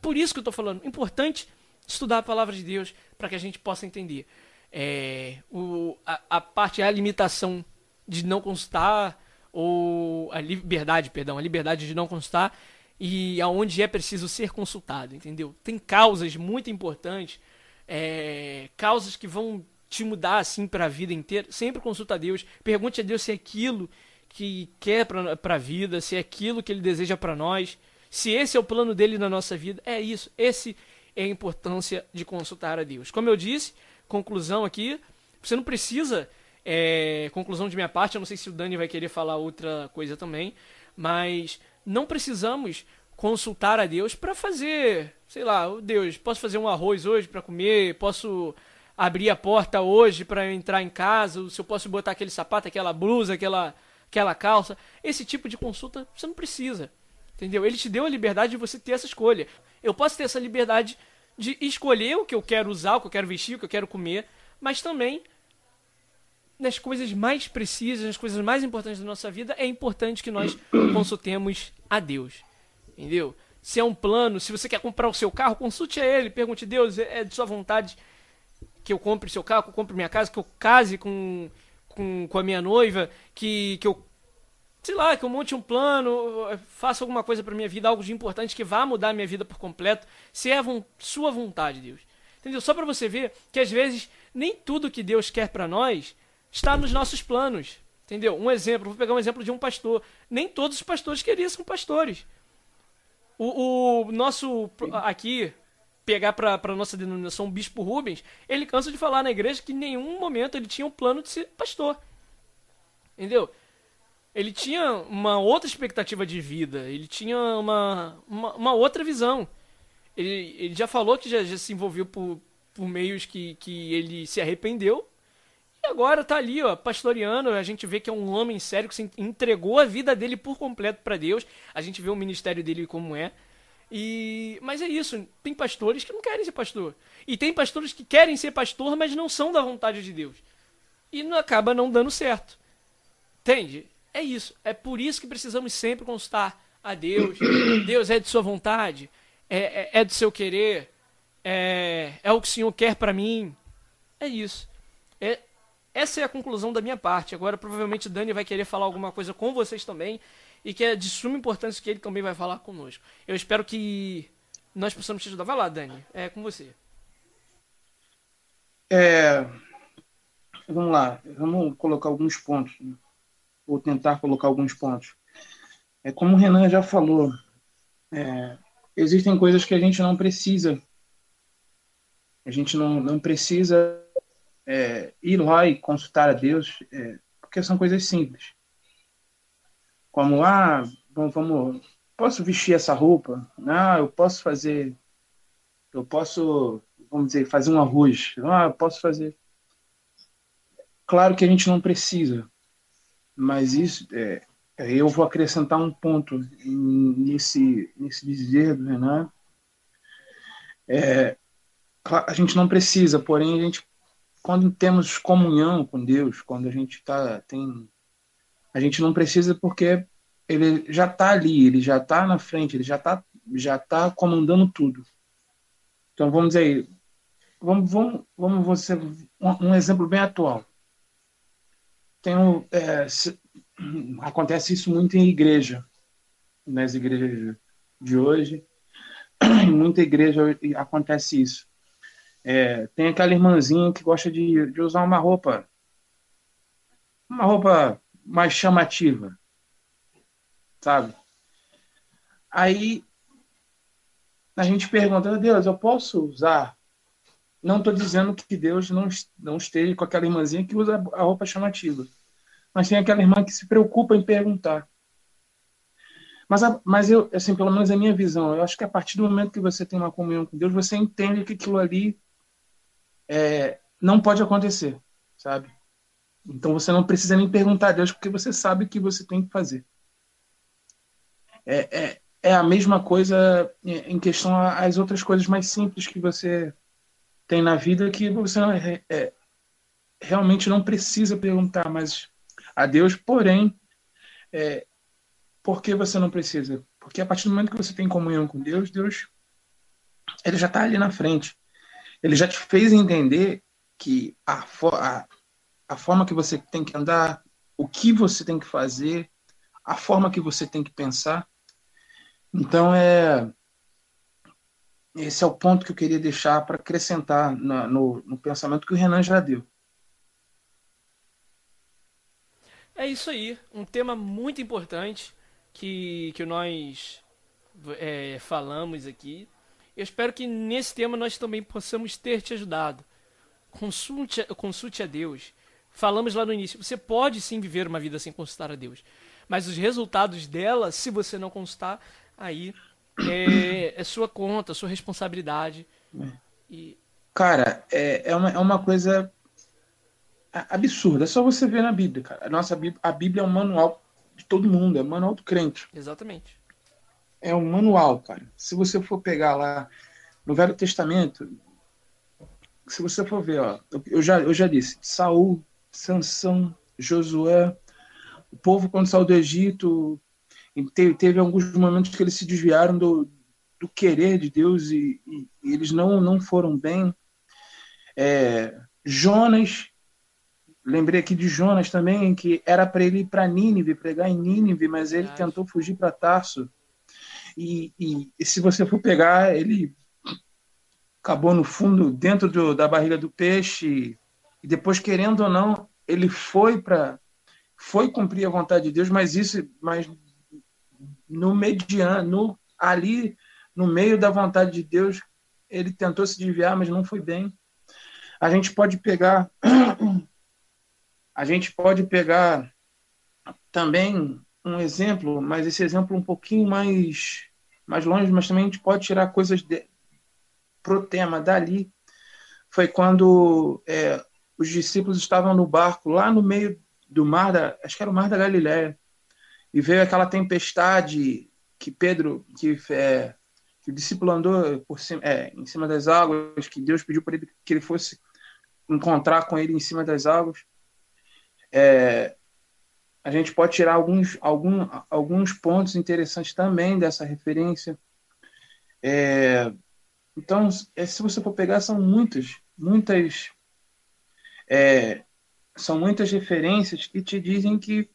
Por, isso que eu estou falando, importante estudar a palavra de Deus para que a gente possa entender. É, o, a, a parte é a limitação de não consultar, ou a liberdade, perdão, a liberdade de não consultar, e aonde é preciso ser consultado, entendeu? Tem causas muito importantes, é, causas que vão te mudar assim para a vida inteira. Sempre consulta a Deus, pergunte a Deus se é aquilo que quer para a vida, se é aquilo que Ele deseja para nós, se esse é o plano dele na nossa vida. É isso, esse é a importância de consultar a Deus. Como eu disse, conclusão aqui, você não precisa, é, conclusão de minha parte, eu não sei se o Dani vai querer falar outra coisa também, mas não precisamos consultar a Deus para fazer, sei lá, Deus, posso fazer um arroz hoje para comer, posso abrir a porta hoje para entrar em casa, se eu posso botar aquele sapato, aquela blusa, aquela aquela calça. Esse tipo de consulta você não precisa. Entendeu? Ele te deu a liberdade de você ter essa escolha. Eu posso ter essa liberdade de escolher o que eu quero usar, o que eu quero vestir, o que eu quero comer, mas também nas coisas mais precisas, nas coisas mais importantes da nossa vida, é importante que nós [CLEARS THROAT] consultemos a Deus. Entendeu? Se é um plano, se você quer comprar o seu carro, consulte a ele, pergunte, Deus, é de sua vontade que eu compre seu carro, que eu compre minha casa, que eu case com, com, com a minha noiva, que, que eu sei lá, que eu monte um plano, faça alguma coisa para minha vida, algo de importante que vá mudar a minha vida por completo, se é a sua vontade, Deus. Entendeu? Só para você ver que às vezes nem tudo que Deus quer para nós está nos nossos planos. Entendeu? Um exemplo, vou pegar um exemplo de um pastor. Nem todos os pastores queriam ser pastores. O, o nosso aqui pegar para a nossa denominação o Bispo Rubens, ele cansa de falar na igreja que em nenhum momento ele tinha um plano de ser pastor. Entendeu? ele tinha uma outra expectativa de vida, ele tinha uma, uma, uma outra visão. Ele, ele já falou que já, já se envolveu por, por meios que, que ele se arrependeu. E agora tá ali, ó, pastoreando. A gente vê que é um homem sério que se entregou a vida dele por completo para Deus. A gente vê o ministério dele como é. E mas é isso, tem pastores que não querem ser pastor. E tem pastores que querem ser pastor, mas não são da vontade de Deus. E não acaba não dando certo. Entende? É isso. É por isso que precisamos sempre consultar a Deus. [COUGHS] Deus é de sua vontade, é, é, é do seu querer, é, é o que o Senhor quer para mim. É isso. É, essa é a conclusão da minha parte. Agora, provavelmente, Dani vai querer falar alguma coisa com vocês também e que é de suma importância que ele também vai falar conosco. Eu espero que nós possamos te ajudar. Vai lá, Dani. É com você. É, vamos lá. Vamos colocar alguns pontos. Né? vou tentar colocar alguns pontos. É como o Renan já falou, é, existem coisas que a gente não precisa. A gente não, não precisa é, ir lá e consultar a Deus, é, porque são coisas simples. Como, ah, vamos, vamos, posso vestir essa roupa? Ah, eu posso fazer, eu posso, vamos dizer, fazer um arroz. Ah, eu posso fazer. Claro que a gente não precisa, mas isso é, eu vou acrescentar um ponto nesse, nesse dizer do Renan. É, a gente não precisa, porém, a gente, quando temos comunhão com Deus, quando a gente tá, tem. A gente não precisa porque ele já está ali, ele já está na frente, ele já está já tá comandando tudo. Então vamos dizer, vamos, vamos, vamos você, um, um exemplo bem atual tem um, é, acontece isso muito em igreja, nas igrejas de hoje. [CLEARS THROAT] Em muita igreja acontece isso. É, tem aquela irmãzinha que gosta de, de usar uma roupa, uma roupa mais chamativa, sabe? Aí a gente pergunta, Deus, eu posso usar não estou dizendo que Deus não, não esteja com aquela irmãzinha que usa a roupa chamativa. Mas tem aquela irmã que se preocupa em perguntar. Mas, mas eu, assim, pelo menos a minha visão, eu acho que a partir do momento que você tem uma comunhão com Deus, você entende que aquilo ali é, não pode acontecer, sabe? Então você não precisa nem perguntar a Deus, porque você sabe o que você tem que fazer. É, é, é a mesma coisa em questão às outras coisas mais simples que você tem na vida que você é, é, realmente não precisa perguntar mais a Deus, porém, é, por que você não precisa? Porque a partir do momento que você tem comunhão com Deus, Deus ele já está ali na frente. Ele já te fez entender que a, a, a forma que você tem que andar, o que você tem que fazer, a forma que você tem que pensar. Então, é, esse é o ponto que eu queria deixar para acrescentar no, no, no, pensamento que o Renan já deu. É isso aí, um tema muito importante que, que nós é, falamos aqui. Eu espero que nesse tema nós também possamos ter te ajudado. Consulte, consulte a Deus. Falamos lá no início, você pode sim viver uma vida sem consultar a Deus. Mas os resultados dela, se você não consultar, aí é, é sua conta, sua responsabilidade. É. E... Cara, é, é, uma, é uma coisa absurda. É só você ver na Bíblia, cara. A nossa Bíblia, a Bíblia é um manual de todo mundo, é um manual do crente. Exatamente. É um manual, cara. Se você for pegar lá no Velho Testamento, se você for ver, ó, eu já, eu já disse, Saul, Sansão, Josué, o povo quando saiu do Egito, teve, teve alguns momentos que eles se desviaram do, do querer de Deus e, e, e eles não, não foram bem. É, Jonas, lembrei aqui de Jonas também, que era para ele ir para Nínive, pregar em Nínive, mas ele tentou fugir para Tarso. E, e, e, se você for pegar, ele acabou no fundo, dentro do, da barriga do peixe, e depois, querendo ou não, ele foi para foi cumprir a vontade de Deus, mas isso, mas no mediano, no, ali no meio da vontade de Deus, ele tentou se desviar, mas não foi bem. A gente pode pegar, [CLEARS THROAT] a gente pode pegar também um exemplo, mas esse exemplo um pouquinho mais, mais longe, mas também a gente pode tirar coisas de, pro tema dali. Foi quando é, os discípulos estavam no barco lá no meio do mar da, acho que era o mar da Galiléia e veio aquela tempestade que Pedro, que, é, que o discípulo andou por cima, é, em cima das águas, que Deus pediu para ele que ele fosse encontrar com ele em cima das águas. É, a gente pode tirar alguns, algum, alguns pontos interessantes também dessa referência. É, então, é, se você for pegar, são muitas, muitas, é, são muitas referências que te dizem que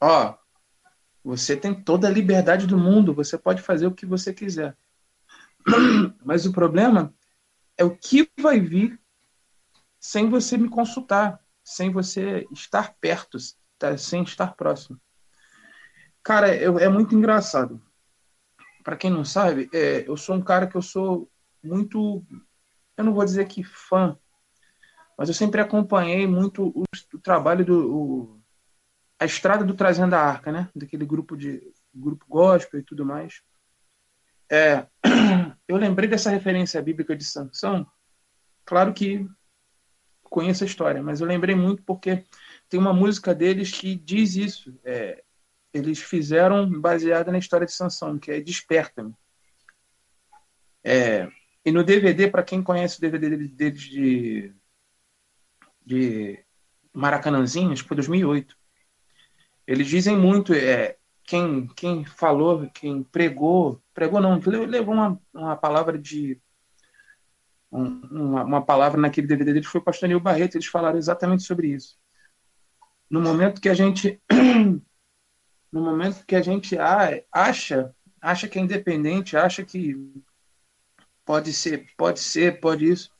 ó, você tem toda a liberdade do mundo, você pode fazer o que você quiser. [CLEARS THROAT] Mas o problema é o que vai vir sem você me consultar, sem você estar perto, tá? sem estar próximo. Cara, eu, é muito engraçado. Para quem não sabe, é, eu sou um cara que eu sou muito, eu não vou dizer que fã, mas eu sempre acompanhei muito o, o trabalho do o, a estrada do Trazendo a Arca, né? Daquele grupo de grupo gospel e tudo mais. É, [CLEARS THROAT] eu lembrei dessa referência bíblica de Sansão. Claro que conheço a história, mas eu lembrei muito porque tem uma música deles que diz isso. É, eles fizeram baseada na história de Sansão, que é Desperta-me. É, e no DVD, para quem conhece o DVD deles de, de Maracanãzinho, foi 2008, eles dizem muito, é, quem, quem falou, quem pregou, pregou não, levou uma, uma palavra de uma, uma, palavra naquele DVD deles foi o pastor Nil Barreto, eles falaram exatamente sobre isso. No momento que a gente [CLEARS THROAT] no momento que a gente acha, acha que é independente, acha que pode ser, pode ser, pode isso.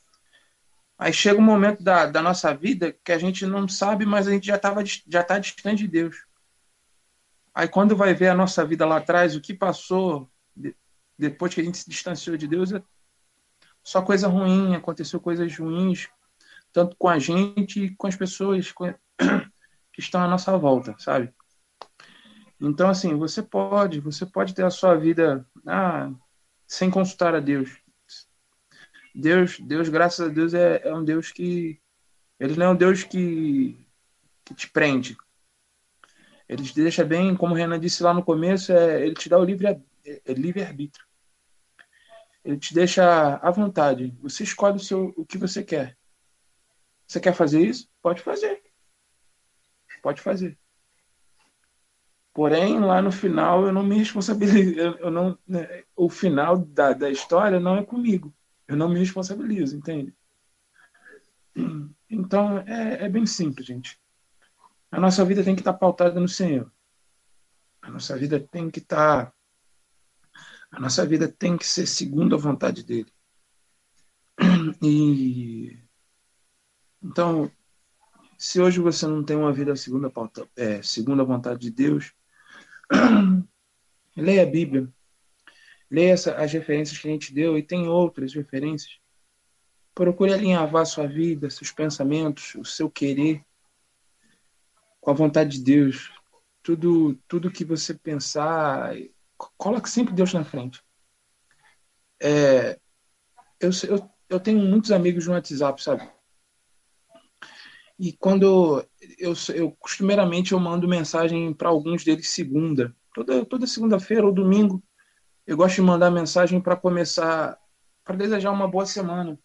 Aí chega um momento da, da nossa vida que a gente não sabe, mas a gente já estava já está distante de Deus. Aí quando vai ver a nossa vida lá atrás, o que passou depois que a gente se distanciou de Deus, é só coisa ruim, aconteceu coisas ruins, tanto com a gente com as pessoas estão à nossa volta, sabe? Então, assim, você pode, você pode ter a sua vida ah, sem consultar a Deus. Deus, Deus, graças a Deus, é, é um Deus que. Ele não é um Deus que, que te prende. Ele te deixa bem, como o Renan disse lá no começo, é, ele te dá o é, é livre arbítrio. Ele te deixa à vontade. Você escolhe o, seu, o que você quer. Você quer fazer isso? Pode fazer. Pode fazer. Porém, lá no final, eu não me responsabilizo. [LAUGHS] Eu, não, né, o final da, da história não é comigo. Eu não me responsabilizo, entende? Então é, é bem simples, gente. A nossa vida tem que estar pautada no Senhor. A nossa vida tem que estar. A nossa vida tem que ser segundo a vontade dele. E então, se hoje você não tem uma vida segundo a, pauta, é, segundo a vontade de Deus, [CLEARS THROAT] leia a Bíblia, leia essa, as referências que a gente deu e tem outras referências. Procure alinhavar sua vida, seus pensamentos, o seu querer com a vontade de Deus. Tudo, tudo que você pensar, coloque sempre Deus na frente. É, eu, eu, eu tenho muitos amigos no WhatsApp, sabe? E quando eu, eu costumeiramente eu mando mensagem para alguns deles segunda, toda, toda segunda-feira ou domingo, eu gosto de mandar mensagem para começar, para desejar uma boa semana.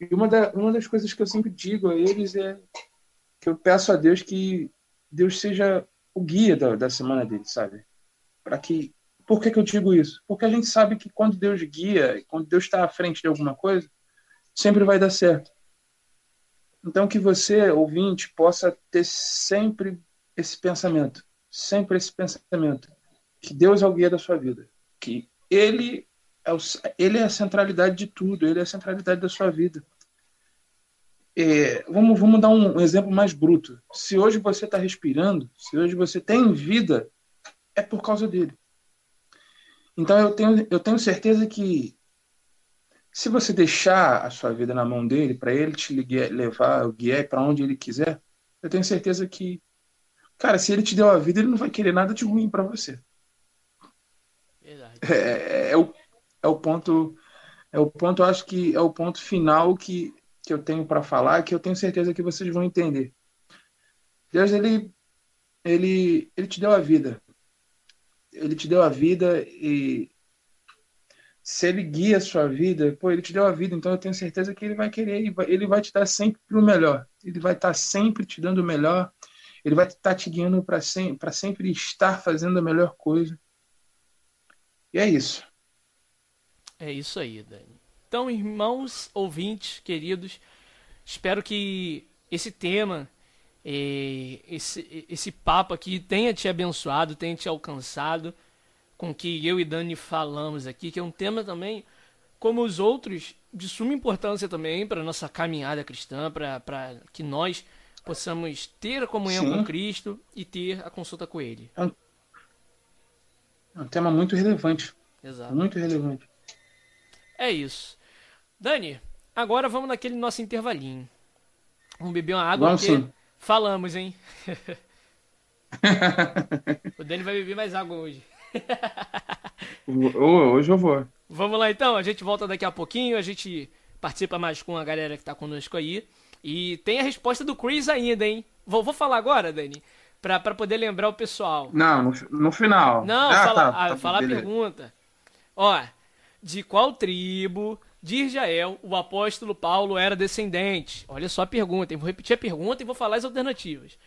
E uma, da, uma das coisas que eu sempre digo a eles é que eu peço a Deus que Deus seja o guia da, da semana deles, sabe? Para que por que, que eu digo isso? Porque a gente sabe que quando Deus guia, quando Deus está à frente de alguma coisa, sempre vai dar certo. Então, que você, ouvinte, possa ter sempre esse pensamento, sempre esse pensamento, que Deus é o guia da sua vida, que Ele é, o, ele é a centralidade de tudo, Ele é a centralidade da sua vida. É, vamos, vamos dar um, um exemplo mais bruto. Se hoje você está respirando, se hoje você tem vida, é por causa dele. Então eu tenho, eu tenho certeza que se você deixar a sua vida na mão dele, para ele te ligar, levar, guiar para onde ele quiser, eu tenho certeza que, cara, se ele te deu a vida, ele não vai querer nada de ruim para você. Verdade. É, é, é, o, é o ponto, é o ponto, acho que é o ponto final que, que eu tenho para falar, que eu tenho certeza que vocês vão entender. Deus, ele, ele, ele te deu a vida. Ele te deu a vida e se ele guia a sua vida, pô, ele te deu a vida, então eu tenho certeza que ele vai querer, ele vai, te dar sempre o melhor. Ele vai estar sempre te dando o melhor. Ele vai estar te guiando para sempre, sempre estar fazendo a melhor coisa. E é isso. É isso aí, Dani. Então, irmãos, ouvintes, queridos, espero que esse tema, eh, esse, esse papo aqui tenha te abençoado, tenha te alcançado com que eu e Dani falamos aqui, que é um tema também, como os outros, de suma importância também para nossa caminhada cristã, para que nós possamos ter a comunhão Sim. com Cristo e ter a consulta com Ele. É um, é um tema muito relevante. Exato. Muito relevante. É isso. Dani, agora vamos naquele nosso intervalinho. Vamos beber uma água vamos porque falamos, hein? [LAUGHS] o Dani vai beber mais água hoje. Hoje eu vou. Vamos lá então, a gente volta daqui a pouquinho, a gente participa mais com a galera que tá conosco aí. E tem a resposta do Chris ainda, hein? Vou, vou falar agora, Dani, pra, pra poder lembrar o pessoal. Não, no, no final. Não, ah, fala, tá, tá, fala a pergunta. Ó, de qual tribo de Israel o apóstolo Paulo era descendente? Olha só a pergunta, hein? vou repetir a pergunta e vou falar as alternativas.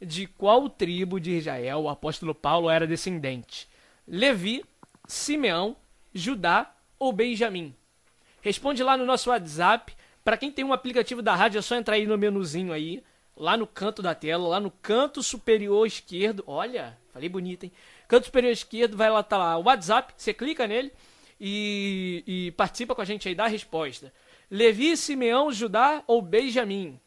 De qual tribo de Israel o apóstolo Paulo era descendente? Levi, Simeão, Judá ou Benjamim? Responde lá no nosso WhatsApp. Para quem tem um aplicativo da rádio, é só entrar aí no menuzinho aí, lá no canto da tela, lá no canto superior esquerdo. Olha, falei bonito, hein? Canto superior esquerdo, vai lá, tá lá o WhatsApp, você clica nele e, e participa com a gente aí, dá a resposta. Levi, Simeão, Judá ou Benjamim?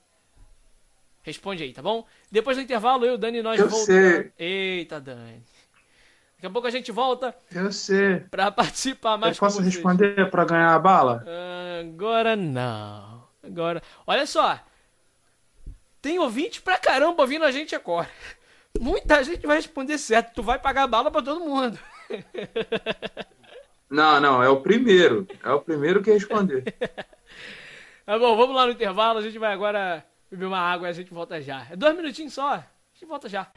Responde aí, tá bom? Depois do intervalo, eu, Dani, nós eu voltamos. Sei. Eita, Dani. Daqui a pouco a gente volta. Eu sei. Pra participar mais Eu posso responder para ganhar a bala? Agora não. Agora. Olha só. Tem ouvinte pra caramba ouvindo a gente agora. Muita gente vai responder certo. Tu vai pagar a bala pra todo mundo. [LAUGHS] Não, não, é o primeiro. É o primeiro que responder. [LAUGHS] tá bom, vamos lá no intervalo. A gente vai agora beber uma água e a gente volta já. É dois minutinhos só. A gente volta já.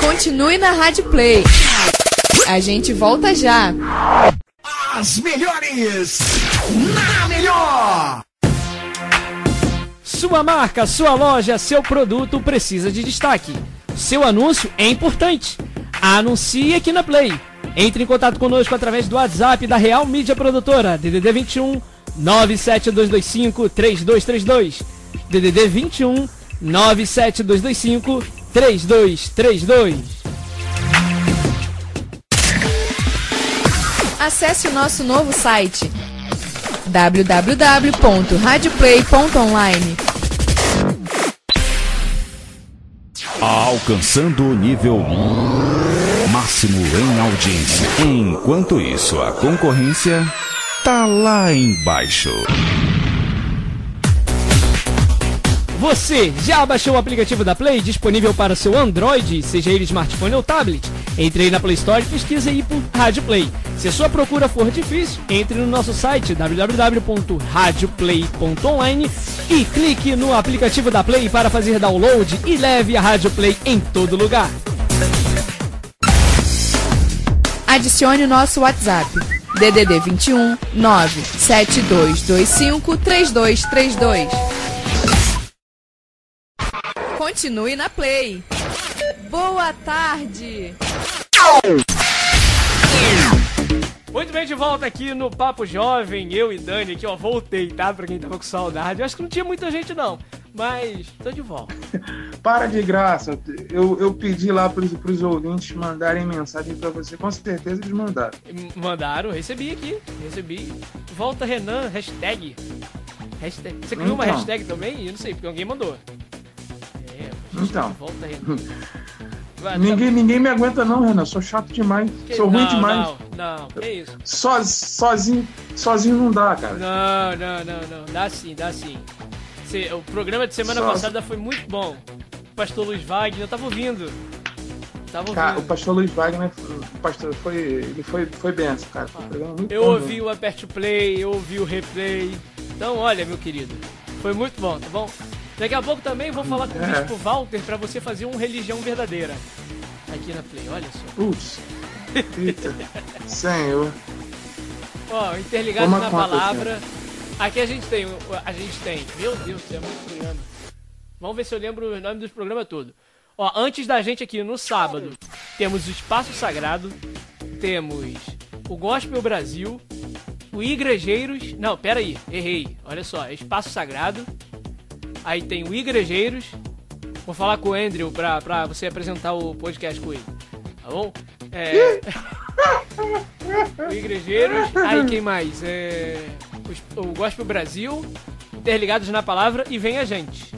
Continue na Rádio Play. A gente volta já. As melhores na melhor. Sua marca, sua loja, seu produto precisa de destaque. Seu anúncio é importante. Anuncie aqui na Play. Entre em contato conosco através do WhatsApp da Real Mídia Produtora, DDD 21 97225 3232. DDD 21 97225 3232. Acesse o nosso novo site www.radioplay.online. Alcançando o nível máximo em audiência. Enquanto isso, a concorrência tá lá embaixo. Você já baixou o aplicativo da Play disponível para seu Android, seja ele smartphone ou tablet? Entre aí na Play Store e pesquise aí por Rádio Play. Se a sua procura for difícil, entre no nosso site www.radioplay.online e clique no aplicativo da Play para fazer download e leve a Rádio Play em todo lugar. Adicione o nosso WhatsApp. DDD 21 97225 3232. Continue na Play. Boa tarde. Muito bem, de volta aqui no Papo Jovem, eu e Dani aqui, ó, voltei, tá? Pra quem tava com saudade. Eu acho que não tinha muita gente, não, mas tô de volta. [LAUGHS] Para de graça. Eu, eu pedi lá pros, pros ouvintes mandarem mensagem pra você, com certeza eles mandaram. Mandaram, recebi aqui, recebi. Volta Renan, hashtag. hashtag. Você criou uma Então. hashtag também? Eu não sei, porque alguém mandou. Então. Volta Renan. [LAUGHS] Vai, tá- Ninguém, ninguém me aguenta não, Renan. Sou chato demais. que- Sou ruim não, demais. Não, não, que isso. So- sozinho, sozinho não dá, cara. Não, não, não, não. Dá sim, dá sim. O programa de semana Só- passada foi muito bom. O pastor Luiz Wagner, eu tava ouvindo. Tava Cara, o pastor Luiz Wagner, o pastor foi, ele foi, foi benção, cara. Foi um Eu bom, ouvi o Aperte Play, eu ouvi o replay. Então, olha, meu querido, foi muito bom, tá bom? Daqui a pouco também vou falar com o É. Bispo Walter pra você fazer um Religião Verdadeira. Aqui na Play, olha só. Putz. Eita. Senhor. Ó, interligado Toma na palavra. Aqui a gente tem, a gente tem. Meu Deus, é muito programa. Vamos ver se eu lembro o nome dos programas todo. Ó, antes da gente aqui no sábado, temos o Espaço Sagrado, temos o Gospel Brasil, o Igrejeiros. Não, pera aí, errei. Olha só, Espaço Sagrado. Aí tem o Igrejeiros. Vou falar com o Andrew pra, pra você apresentar o podcast com ele. Tá bom? É. [LAUGHS] o Igrejeiros. Aí quem mais? É. O Gospel Brasil. Interligados na palavra e vem a gente.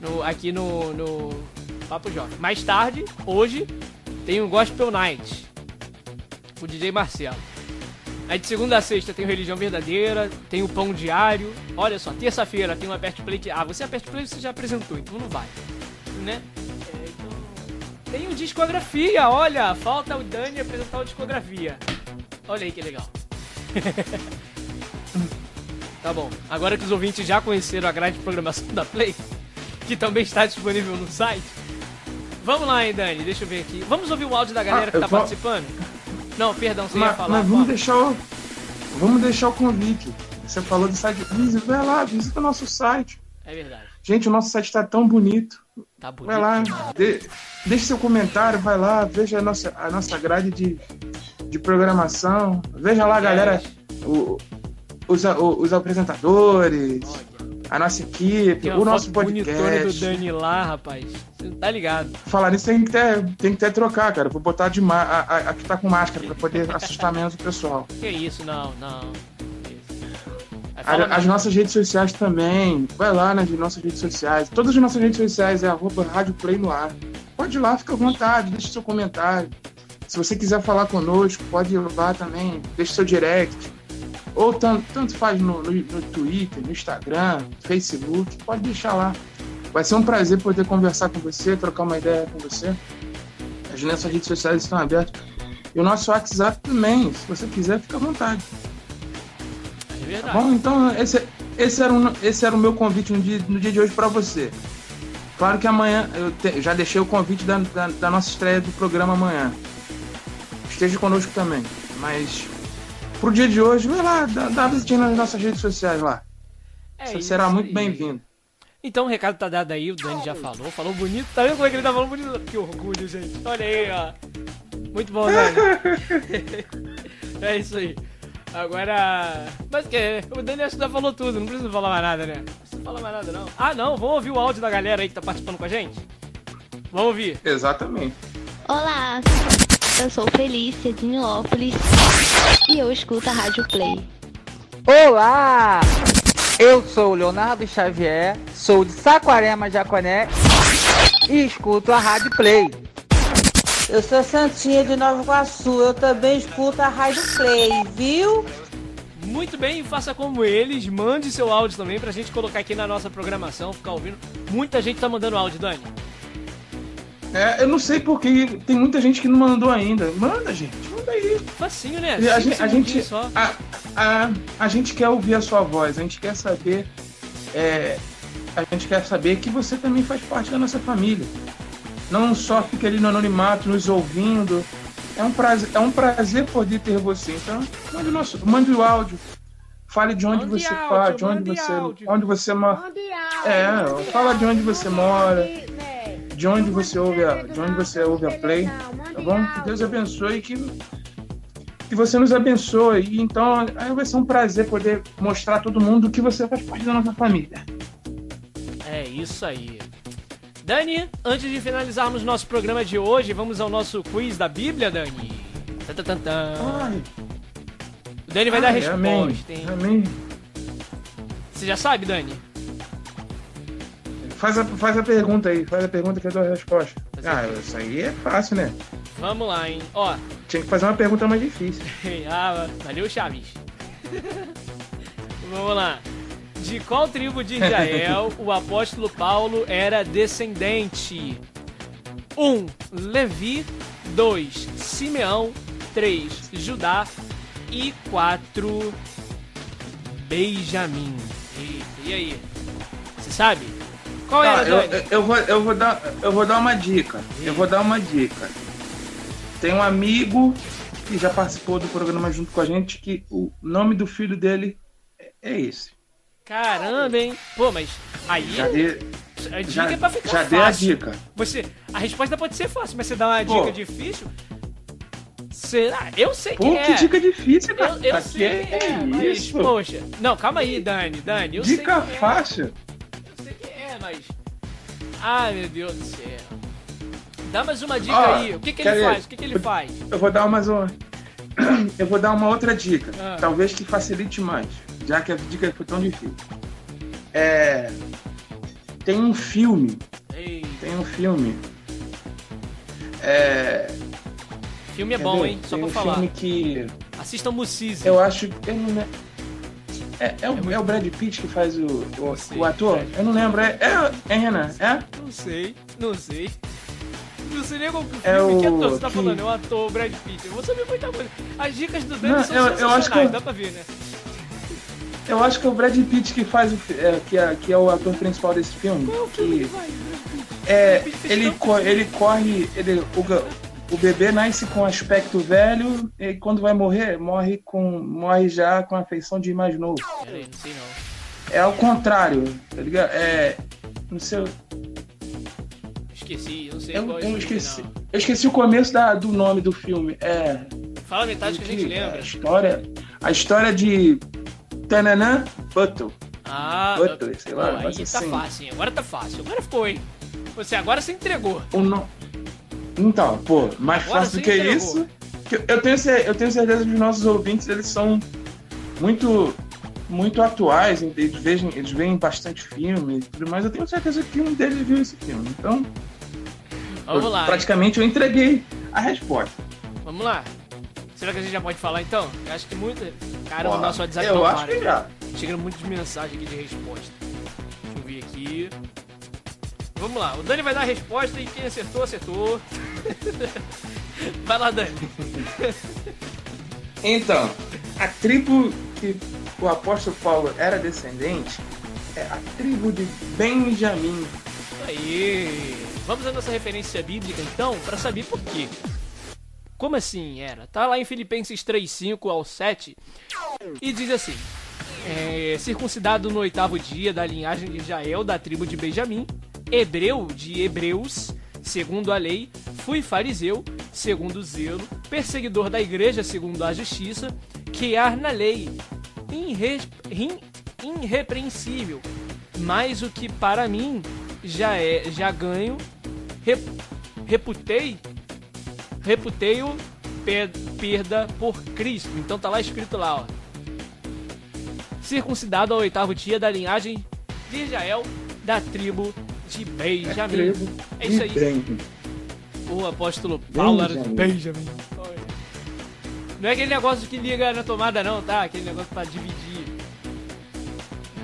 No, aqui no, no Papo Jovem. Mais tarde, hoje, tem o Gospel Night. O DJ Marcelo. Aí de segunda a sexta tem o Religião Verdadeira, tem o Pão Diário. Olha só, terça-feira tem o Aperte Play que. Ah, você Aperte Play você já apresentou, então não vai. Né? É, então... Tem o Discografia, olha! Falta o Dani apresentar o Discografia. Olha aí que legal. [LAUGHS] tá bom, agora que os ouvintes já conheceram a grade de programação da Play, que também está disponível no site. Vamos lá, hein, Dani, deixa eu ver aqui. Vamos ouvir o áudio da galera Ah, que tá vou- participando? Não, perdão, você Mas, falar. mas vamos fala. deixar o. Vamos deixar o convite. Você falou do site. Visita, vai lá, visita o nosso site. É verdade. Gente, o nosso site tá tão bonito. Tá bonito. Vai lá, de- deixe seu comentário, vai lá, veja a nossa, a nossa grade de, de programação. Veja lá, galera, o- os, os apresentadores, Olha, a nossa equipe, tem o nosso bonitona do podcast. Dani lá, rapaz. Você tá ligado. Falar nisso tem que ter, tem que ter trocar, cara. Vou botar de ma- a, a, a que tá com máscara pra poder assustar menos o pessoal. [LAUGHS] Que isso, não, não. A- As nossas redes sociais também. Vai lá nas nossas redes sociais. Todas as nossas redes sociais é arroba Rádio Play no ar. Pode ir lá, fica à vontade, deixe seu comentário. Se você quiser falar conosco, pode ir lá também, deixe seu direct. Ou tanto, tanto faz no, no, no Twitter, no Instagram, Facebook, pode deixar lá. Vai ser um prazer poder conversar com você, trocar uma ideia com você. As nossas redes sociais estão abertas. E o nosso WhatsApp também, se você quiser, fica à vontade. É Tá verdade. bom? Então, esse, esse, era, um, esse era o meu convite no dia, no dia de hoje para você. Claro que amanhã, eu te- já deixei o convite da, da, da nossa estreia do programa amanhã. Esteja conosco também. Mas, pro dia de hoje, vai lá, dá, dá visitinha nas nossas redes sociais lá. É Você será muito bem-vindo. Então o recado tá dado aí, o Dani já falou, falou bonito. Tá vendo como é que ele tá falando bonito? Que orgulho, gente. Olha aí, ó. Muito bom, Dani. [LAUGHS] é isso aí. Agora. Mas que? O Dani acho que já falou tudo, não precisa falar mais nada, né? Você fala mais nada, não. Ah, não, vamos ouvir o áudio da galera aí que tá participando com a gente? Vamos ouvir. Exatamente. Olá, eu sou Felícia de Nilópolis e eu escuto a Rádio Play. Olá! Eu sou o Leonardo Xavier, sou de Saquarema, Jaconé e escuto a Rádio Play. Eu sou Santinha de Nova Iguaçu, eu também escuto a Rádio Play, viu? Muito bem, faça como eles, mande seu áudio também pra gente colocar aqui na nossa programação, ficar ouvindo. Muita gente tá mandando áudio, Dani. É, eu não sei porque tem muita gente que não mandou ainda. Manda, gente, manda aí. Facinho, né? A gente, a, gente, a, a, a gente quer ouvir a sua voz, a gente quer saber. é, a gente quer saber que você também faz parte da nossa família. Não só fica ali no anonimato, nos ouvindo. É um prazer, é um prazer poder ter você. Então, mande o, nosso, mande o áudio. Fale de onde Mande você áudio, fala, de onde você, áudio. onde você mora. É, fala de onde você mora, de onde você ouve a, de onde você ouve a play, tá bom? Que Deus abençoe e que que você nos abençoe. E então, aí vai ser um prazer poder mostrar a todo mundo que você faz parte da nossa família. É isso aí. Dani, antes de finalizarmos nosso programa de hoje, vamos ao nosso quiz da Bíblia, Dani. Tan, tan, tan, tan. Ai, O Dani vai dar a ai, resposta, amém. hein? Amém. Você já sabe, Dani? Faz a, faz a pergunta aí, faz a pergunta que eu dou a resposta. Mas Ah, isso aí é fácil, né? Vamos lá, hein? Ó, Tinha que fazer uma pergunta mais difícil. [LAUGHS] ah, valeu, Chaves. [LAUGHS] Vamos lá. De qual tribo de Israel [LAUGHS] o apóstolo Paulo era descendente? 1. Um, Levi 2. Simeão 3. Judá e 4. Benjamim. Eita, e aí? Você sabe? Qual Ah, era, eu, Dani? eu, vou, eu, vou dar, eu vou dar uma dica. Eu vou dar uma dica. Tem um amigo que já participou do programa junto com a gente que o nome do filho dele é- é esse. Caramba, hein? Pô, mas aí Já dei, a dica já, é pra ficar já fácil. dei a dica. Você, a resposta pode ser fácil, mas você dá uma Pô. dica difícil? Será? Eu sei Pô, que que é. dica difícil, cara. Eu, eu Tá sei que é, mas, isso? poxa. Não, calma aí, Dani, Dani. Eu sei dica que é. Ai, meu Deus do céu. Dá mais uma dica Ó, aí. O que, que ele faz? O que, que ele faz? Eu vou dar mais uma. [CLEARS THROAT] Eu vou dar uma outra dica. Ah. Talvez que facilite mais. Já que a dica foi tão difícil. É. Tem um filme. Ei, Tem um filme. É. filme é quer bom, ver? hein? Só Tem pra um falar. filme que. Assista Mucise. Eu acho. Eu não. É, é, o, muito é o Brad Pitt que faz o, o, sei, o ator? Brad Eu não lembro. É, é, é Renan? É? Não sei, não sei. Não sei nem qual que É filme que o ator você tá que- falando, é o ator Brad Pitt. Eu vou saber muita coisa. As dicas do Dani Não, são eu- eu acho que- dá pra ver, né? Eu acho que é o Brad Pitt que faz o. É, que, é, que é o ator principal desse filme. Qual é que Que é, ele, co- ele corre. Ele, o, o bebê nasce com aspecto velho e quando vai morrer, morre com. morre já com a feição de mais novo. Aí, não sei não. É ao contrário, tá ligado? É. Não sei. Esqueci, não sei Eu, qual é eu esqueci. filme, Eu esqueci o começo da- do nome do filme. É. não. Fala a metade que a gente que- lembra. A história, a história de Tananã Buttle. Ah, Butler, sei lá, aí tá assim- fácil, hein? agora tá fácil. Agora ficou, hein? Você agora se entregou. O no... Então, pô, mais Agora fácil do que entregou. isso. que Eu tenho, eu tenho certeza que os nossos ouvintes eles são muito muito atuais, eles veem, eles veem bastante filme e tudo mais. Eu tenho certeza que um deles viu esse filme. Então, Vamos eu- lá, praticamente eu entreguei a resposta. vamos lá. Será que a gente já pode falar então? Eu acho que muita. Cara, o nosso WhatsApp eu acho para. que já. Chegando muitas mensagens aqui de resposta. Deixa eu ver aqui. Vamos lá, o Dani vai dar a resposta e quem acertou, acertou. vai lá, Dani. Então, a tribo que o apóstolo Paulo era descendente é a tribo de Benjamim. Aí. Vamos à nossa referência bíblica então, para saber por quê. Como assim era? Tá lá em Filipenses 3:5 ao 7 e diz assim: é, circuncidado no oitavo dia da linhagem de Israel da tribo de Benjamim, hebreu de hebreus, segundo a lei, fui fariseu, segundo o zelo, perseguidor da igreja, segundo a justiça, que há na lei, irre, irrepreensível, Mas o que para mim já é já ganho rep, reputei reputei-o per, perda por Cristo. Então tá lá escrito lá, ó. Circuncidado ao oitavo dia da linhagem de Israel da tribo de Benjamim. É, isso aí. O apóstolo Paulo era de Benjamim. Não é aquele negócio que liga na tomada não, tá? Aquele negócio pra dividir.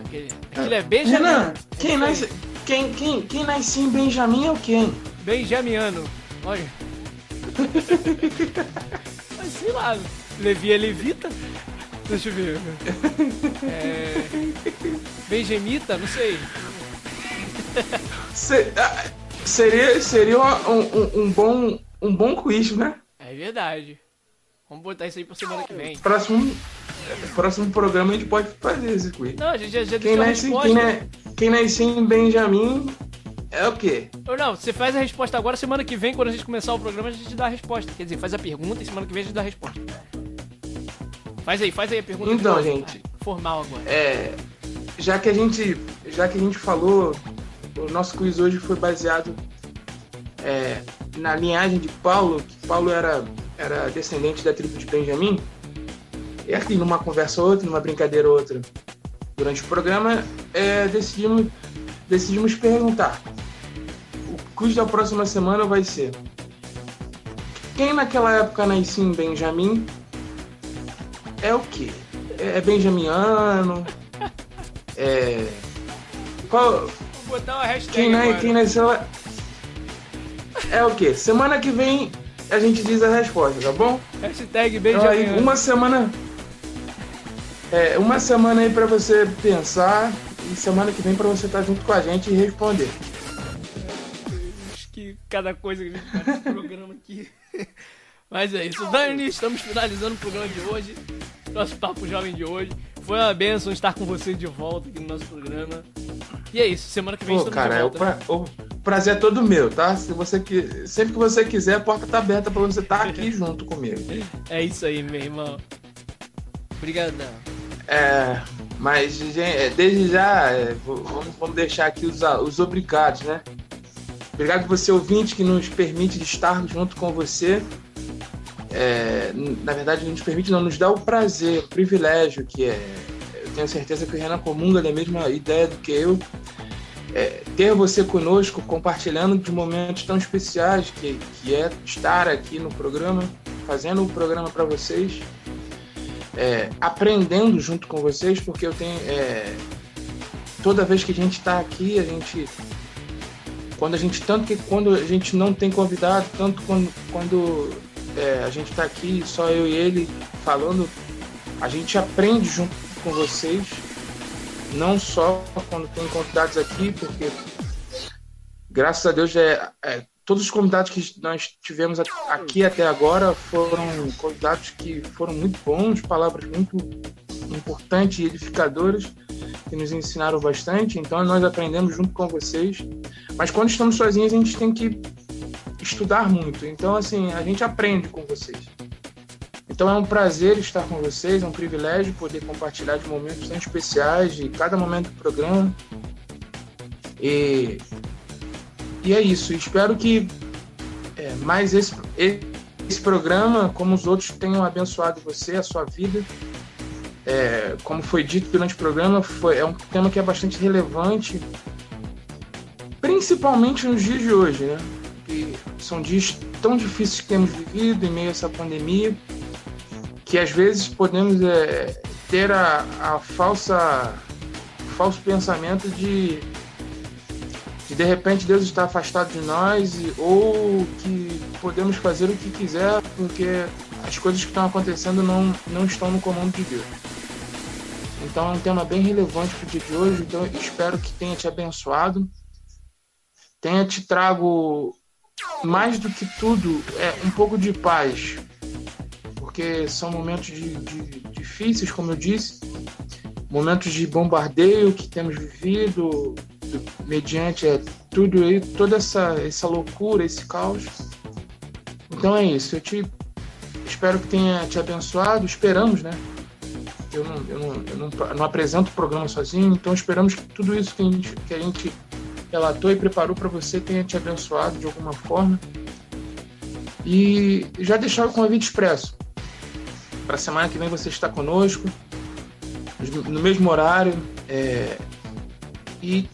Aquele, aquele é Benjamin. Renan, É quem nasce, quem, quem, quem nasce em Benjamim é o quem? Benjamiano. Olha. [LAUGHS] Mas sei lá. Levi é levita? Deixa eu ver. É... Benjamita? Não sei. [LAUGHS] Se- ah, seria seria um, um- um bom, um bom quiz, né? É verdade. Vamos botar isso aí pra semana que vem. Próximo, próximo programa a gente pode fazer esse quiz. Não, a gente já, já Quem nasce, quem, na- quem nasce em Benjamim é o quê? Ou não, você faz a resposta agora, semana que vem, quando a gente começar o programa, a gente dá a resposta. Quer dizer, faz a pergunta e semana que vem a gente dá a resposta. Faz aí, faz aí a pergunta. Então, gente. Formal agora. É, já que a gente já que a gente falou o nosso quiz hoje foi baseado é, na linhagem de Paulo que Paulo era era descendente da tribo de Benjamim e aqui numa conversa ou outra numa brincadeira ou outra durante o programa é, decidimos decidimos perguntar o quiz da próxima semana vai ser quem naquela época nascia em Benjamim é o quê? É é benjamiano? É. Qual. Botar uma hashtag Quem, nasceu. É o quê? Semana que vem a gente diz a resposta, tá bom? Hashtag Então, aí, uma semana. É, uma semana aí pra você pensar e semana que vem pra você estar junto com a gente e responder. Acho que cada coisa que a gente faz nesse programa aqui. [LAUGHS] Mas é isso. Dani, estamos finalizando o programa de hoje. Nosso Papo Jovem de hoje. Foi uma benção estar com você de volta aqui no nosso programa. E é isso. Semana que vem Pô, estamos cara, de é o, volta. pra- o prazer é todo meu, tá? Se você que, sempre que você quiser, a porta tá aberta pra você estar aqui [LAUGHS] junto comigo. É isso aí, meu irmão. Obrigadão. É, mas gente, é, desde já, é, vamos, vamos deixar aqui os, os obrigados, né? Obrigado você, ouvinte, que nos permite estar junto com você. É, na verdade, nos permite, não, nos dá o prazer, o privilégio que é. Eu tenho certeza que o Renan comunga da mesma ideia do que eu. É, ter você conosco, compartilhando de momentos tão especiais, que, que é estar aqui no programa, fazendo o programa para vocês é, aprendendo junto com vocês, porque eu tenho. é, toda vez que a gente está aqui, a gente. Quando a gente. Tanto que quando a gente não tem convidado, tanto quando, quando é, a gente está aqui, só eu e ele falando, a gente aprende junto com vocês. Não só quando tem convidados aqui, porque graças a Deus é, é, todos os convidados que nós tivemos aqui até agora foram convidados que foram muito bons, palavras muito importantes e edificadoras, que nos ensinaram bastante. Então nós aprendemos junto com vocês. Mas quando estamos sozinhos, a gente tem que estudar muito. Então, assim, a gente aprende com vocês. Então é um prazer estar com vocês, é um privilégio poder compartilhar de momentos tão especiais, de cada momento do programa. E e é isso. Espero que é, mais esse, esse programa, como os outros, tenham abençoado você, a sua vida. É, como foi dito durante o programa, foi, é um tema que é bastante relevante, principalmente nos dias de hoje, né? Que são dias tão difíceis que temos vivido em meio a essa pandemia, que às vezes podemos é, ter a, a falsa falso pensamento de de de repente Deus está afastado de nós e- ou que podemos fazer o que quiser porque as coisas que estão acontecendo não, não estão no comando de Deus. Então é um tema bem relevante para o dia de hoje, então espero que tenha te abençoado, tenha te trago mais do que tudo é um pouco de paz, porque são momentos de, de- difíceis, como eu disse, momentos de bombardeio que temos vivido, do- mediante é, tudo aí, toda essa, essa loucura, esse caos. Então é isso. Eu te espero que tenha te abençoado. Esperamos, né? eu não, eu não, eu não, eu não apresento o programa sozinho, então esperamos que tudo isso que a gente, que a gente relatou e preparou para você tenha te abençoado de alguma forma. E já deixar o convite expresso. Para a semana que vem você está conosco, no mesmo horário. É, e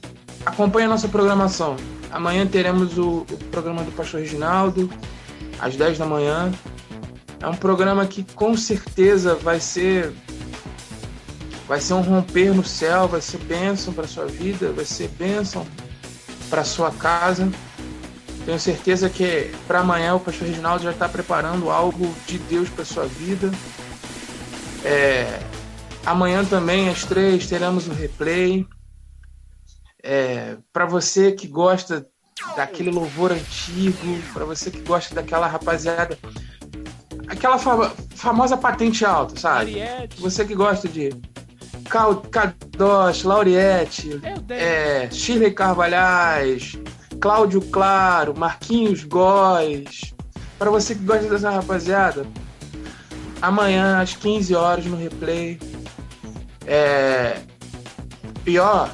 acompanhe a nossa programação. Amanhã teremos o, o programa do Pastor Reginaldo, às 10 da manhã. É um programa que com certeza vai ser vai ser um romper no céu, vai ser bênção para sua vida, vai ser bênção para sua casa. Tenho certeza que para amanhã o pastor Reginaldo já está preparando algo de Deus para sua vida. É, amanhã também às três teremos o replay. É, para você que gosta daquele louvor antigo, para você que gosta daquela rapaziada, aquela famosa patente alta, sabe? Você que gosta de Kadosh, Lauriette, é, Shirley Carvalhais, Cláudio Claro, Marquinhos Góes. Para você que gosta dessa rapaziada, amanhã às 15 horas no replay. É... Pior,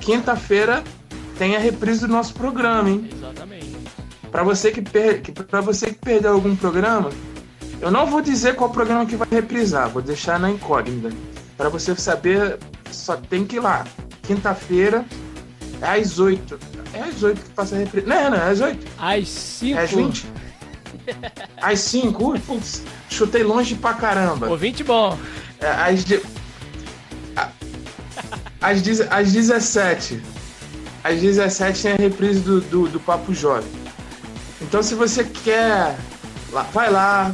quinta-feira tem a reprise do nosso programa, hein? Exatamente. Para você que, per... para você que perdeu algum programa, eu não vou dizer qual programa que vai reprisar, vou deixar na incógnita. Para você saber, só tem que ir lá. Quinta-feira, é às 8. É às 8 que passa a reprise. Não, não, é às 8. Às 5. É às 20. [LAUGHS] às 5. Putz, chutei longe pra caramba. Ouvinte bom. É, às, de... às, de... às 17. Às 17 tem a reprise do, do, do Papo Jovem. Então, se você quer, vai lá,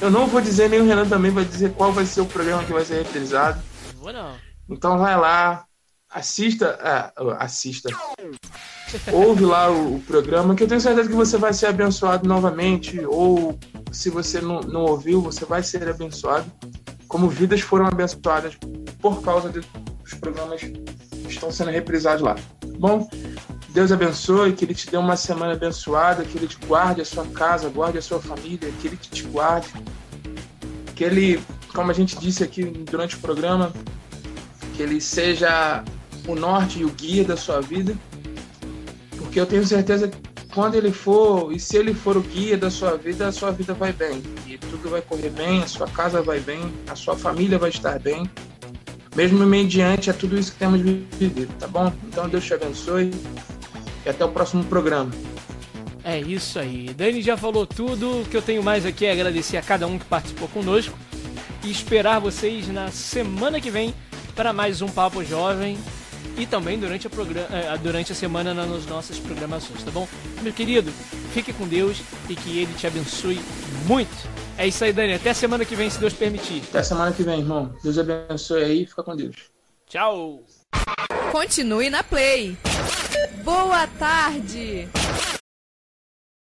eu não vou dizer, nem o Renan também vai dizer qual vai ser o programa que vai ser reprisado. Vou não. Então vai lá, assista, é, assista. Ouve lá o, o, programa, que eu tenho certeza que você vai ser abençoado novamente. Ou se você não, não ouviu, você vai ser abençoado. Como vidas foram abençoadas por causa dos programas que estão sendo reprisados lá. Bom, Deus abençoe, que Ele te dê uma semana abençoada, que Ele te guarde a sua casa, guarde a sua família, que Ele te guarde. Que Ele, como a gente disse aqui durante o programa, que Ele seja o norte e o guia da sua vida. Porque eu tenho certeza que quando Ele for, e se Ele for o guia da sua vida, a sua vida vai bem. E tudo vai correr bem, a sua casa vai bem, a sua família vai estar bem mesmo mediante a tudo isso que temos vivido, tá bom? Então Deus te abençoe e até o próximo programa. É isso aí. Dani já falou tudo. O que eu tenho mais aqui é agradecer a cada um que participou conosco e esperar vocês na semana que vem para mais um Papo Jovem e também durante a, eh, durante a semana nas nossas programações, tá bom? Meu querido, fique com Deus e que Ele te abençoe muito. É isso aí, Dani. Até semana que vem, se Deus permitir. Até semana que vem, irmão. Deus abençoe aí. Fica com Deus. Tchau. Continue na Play. Boa tarde!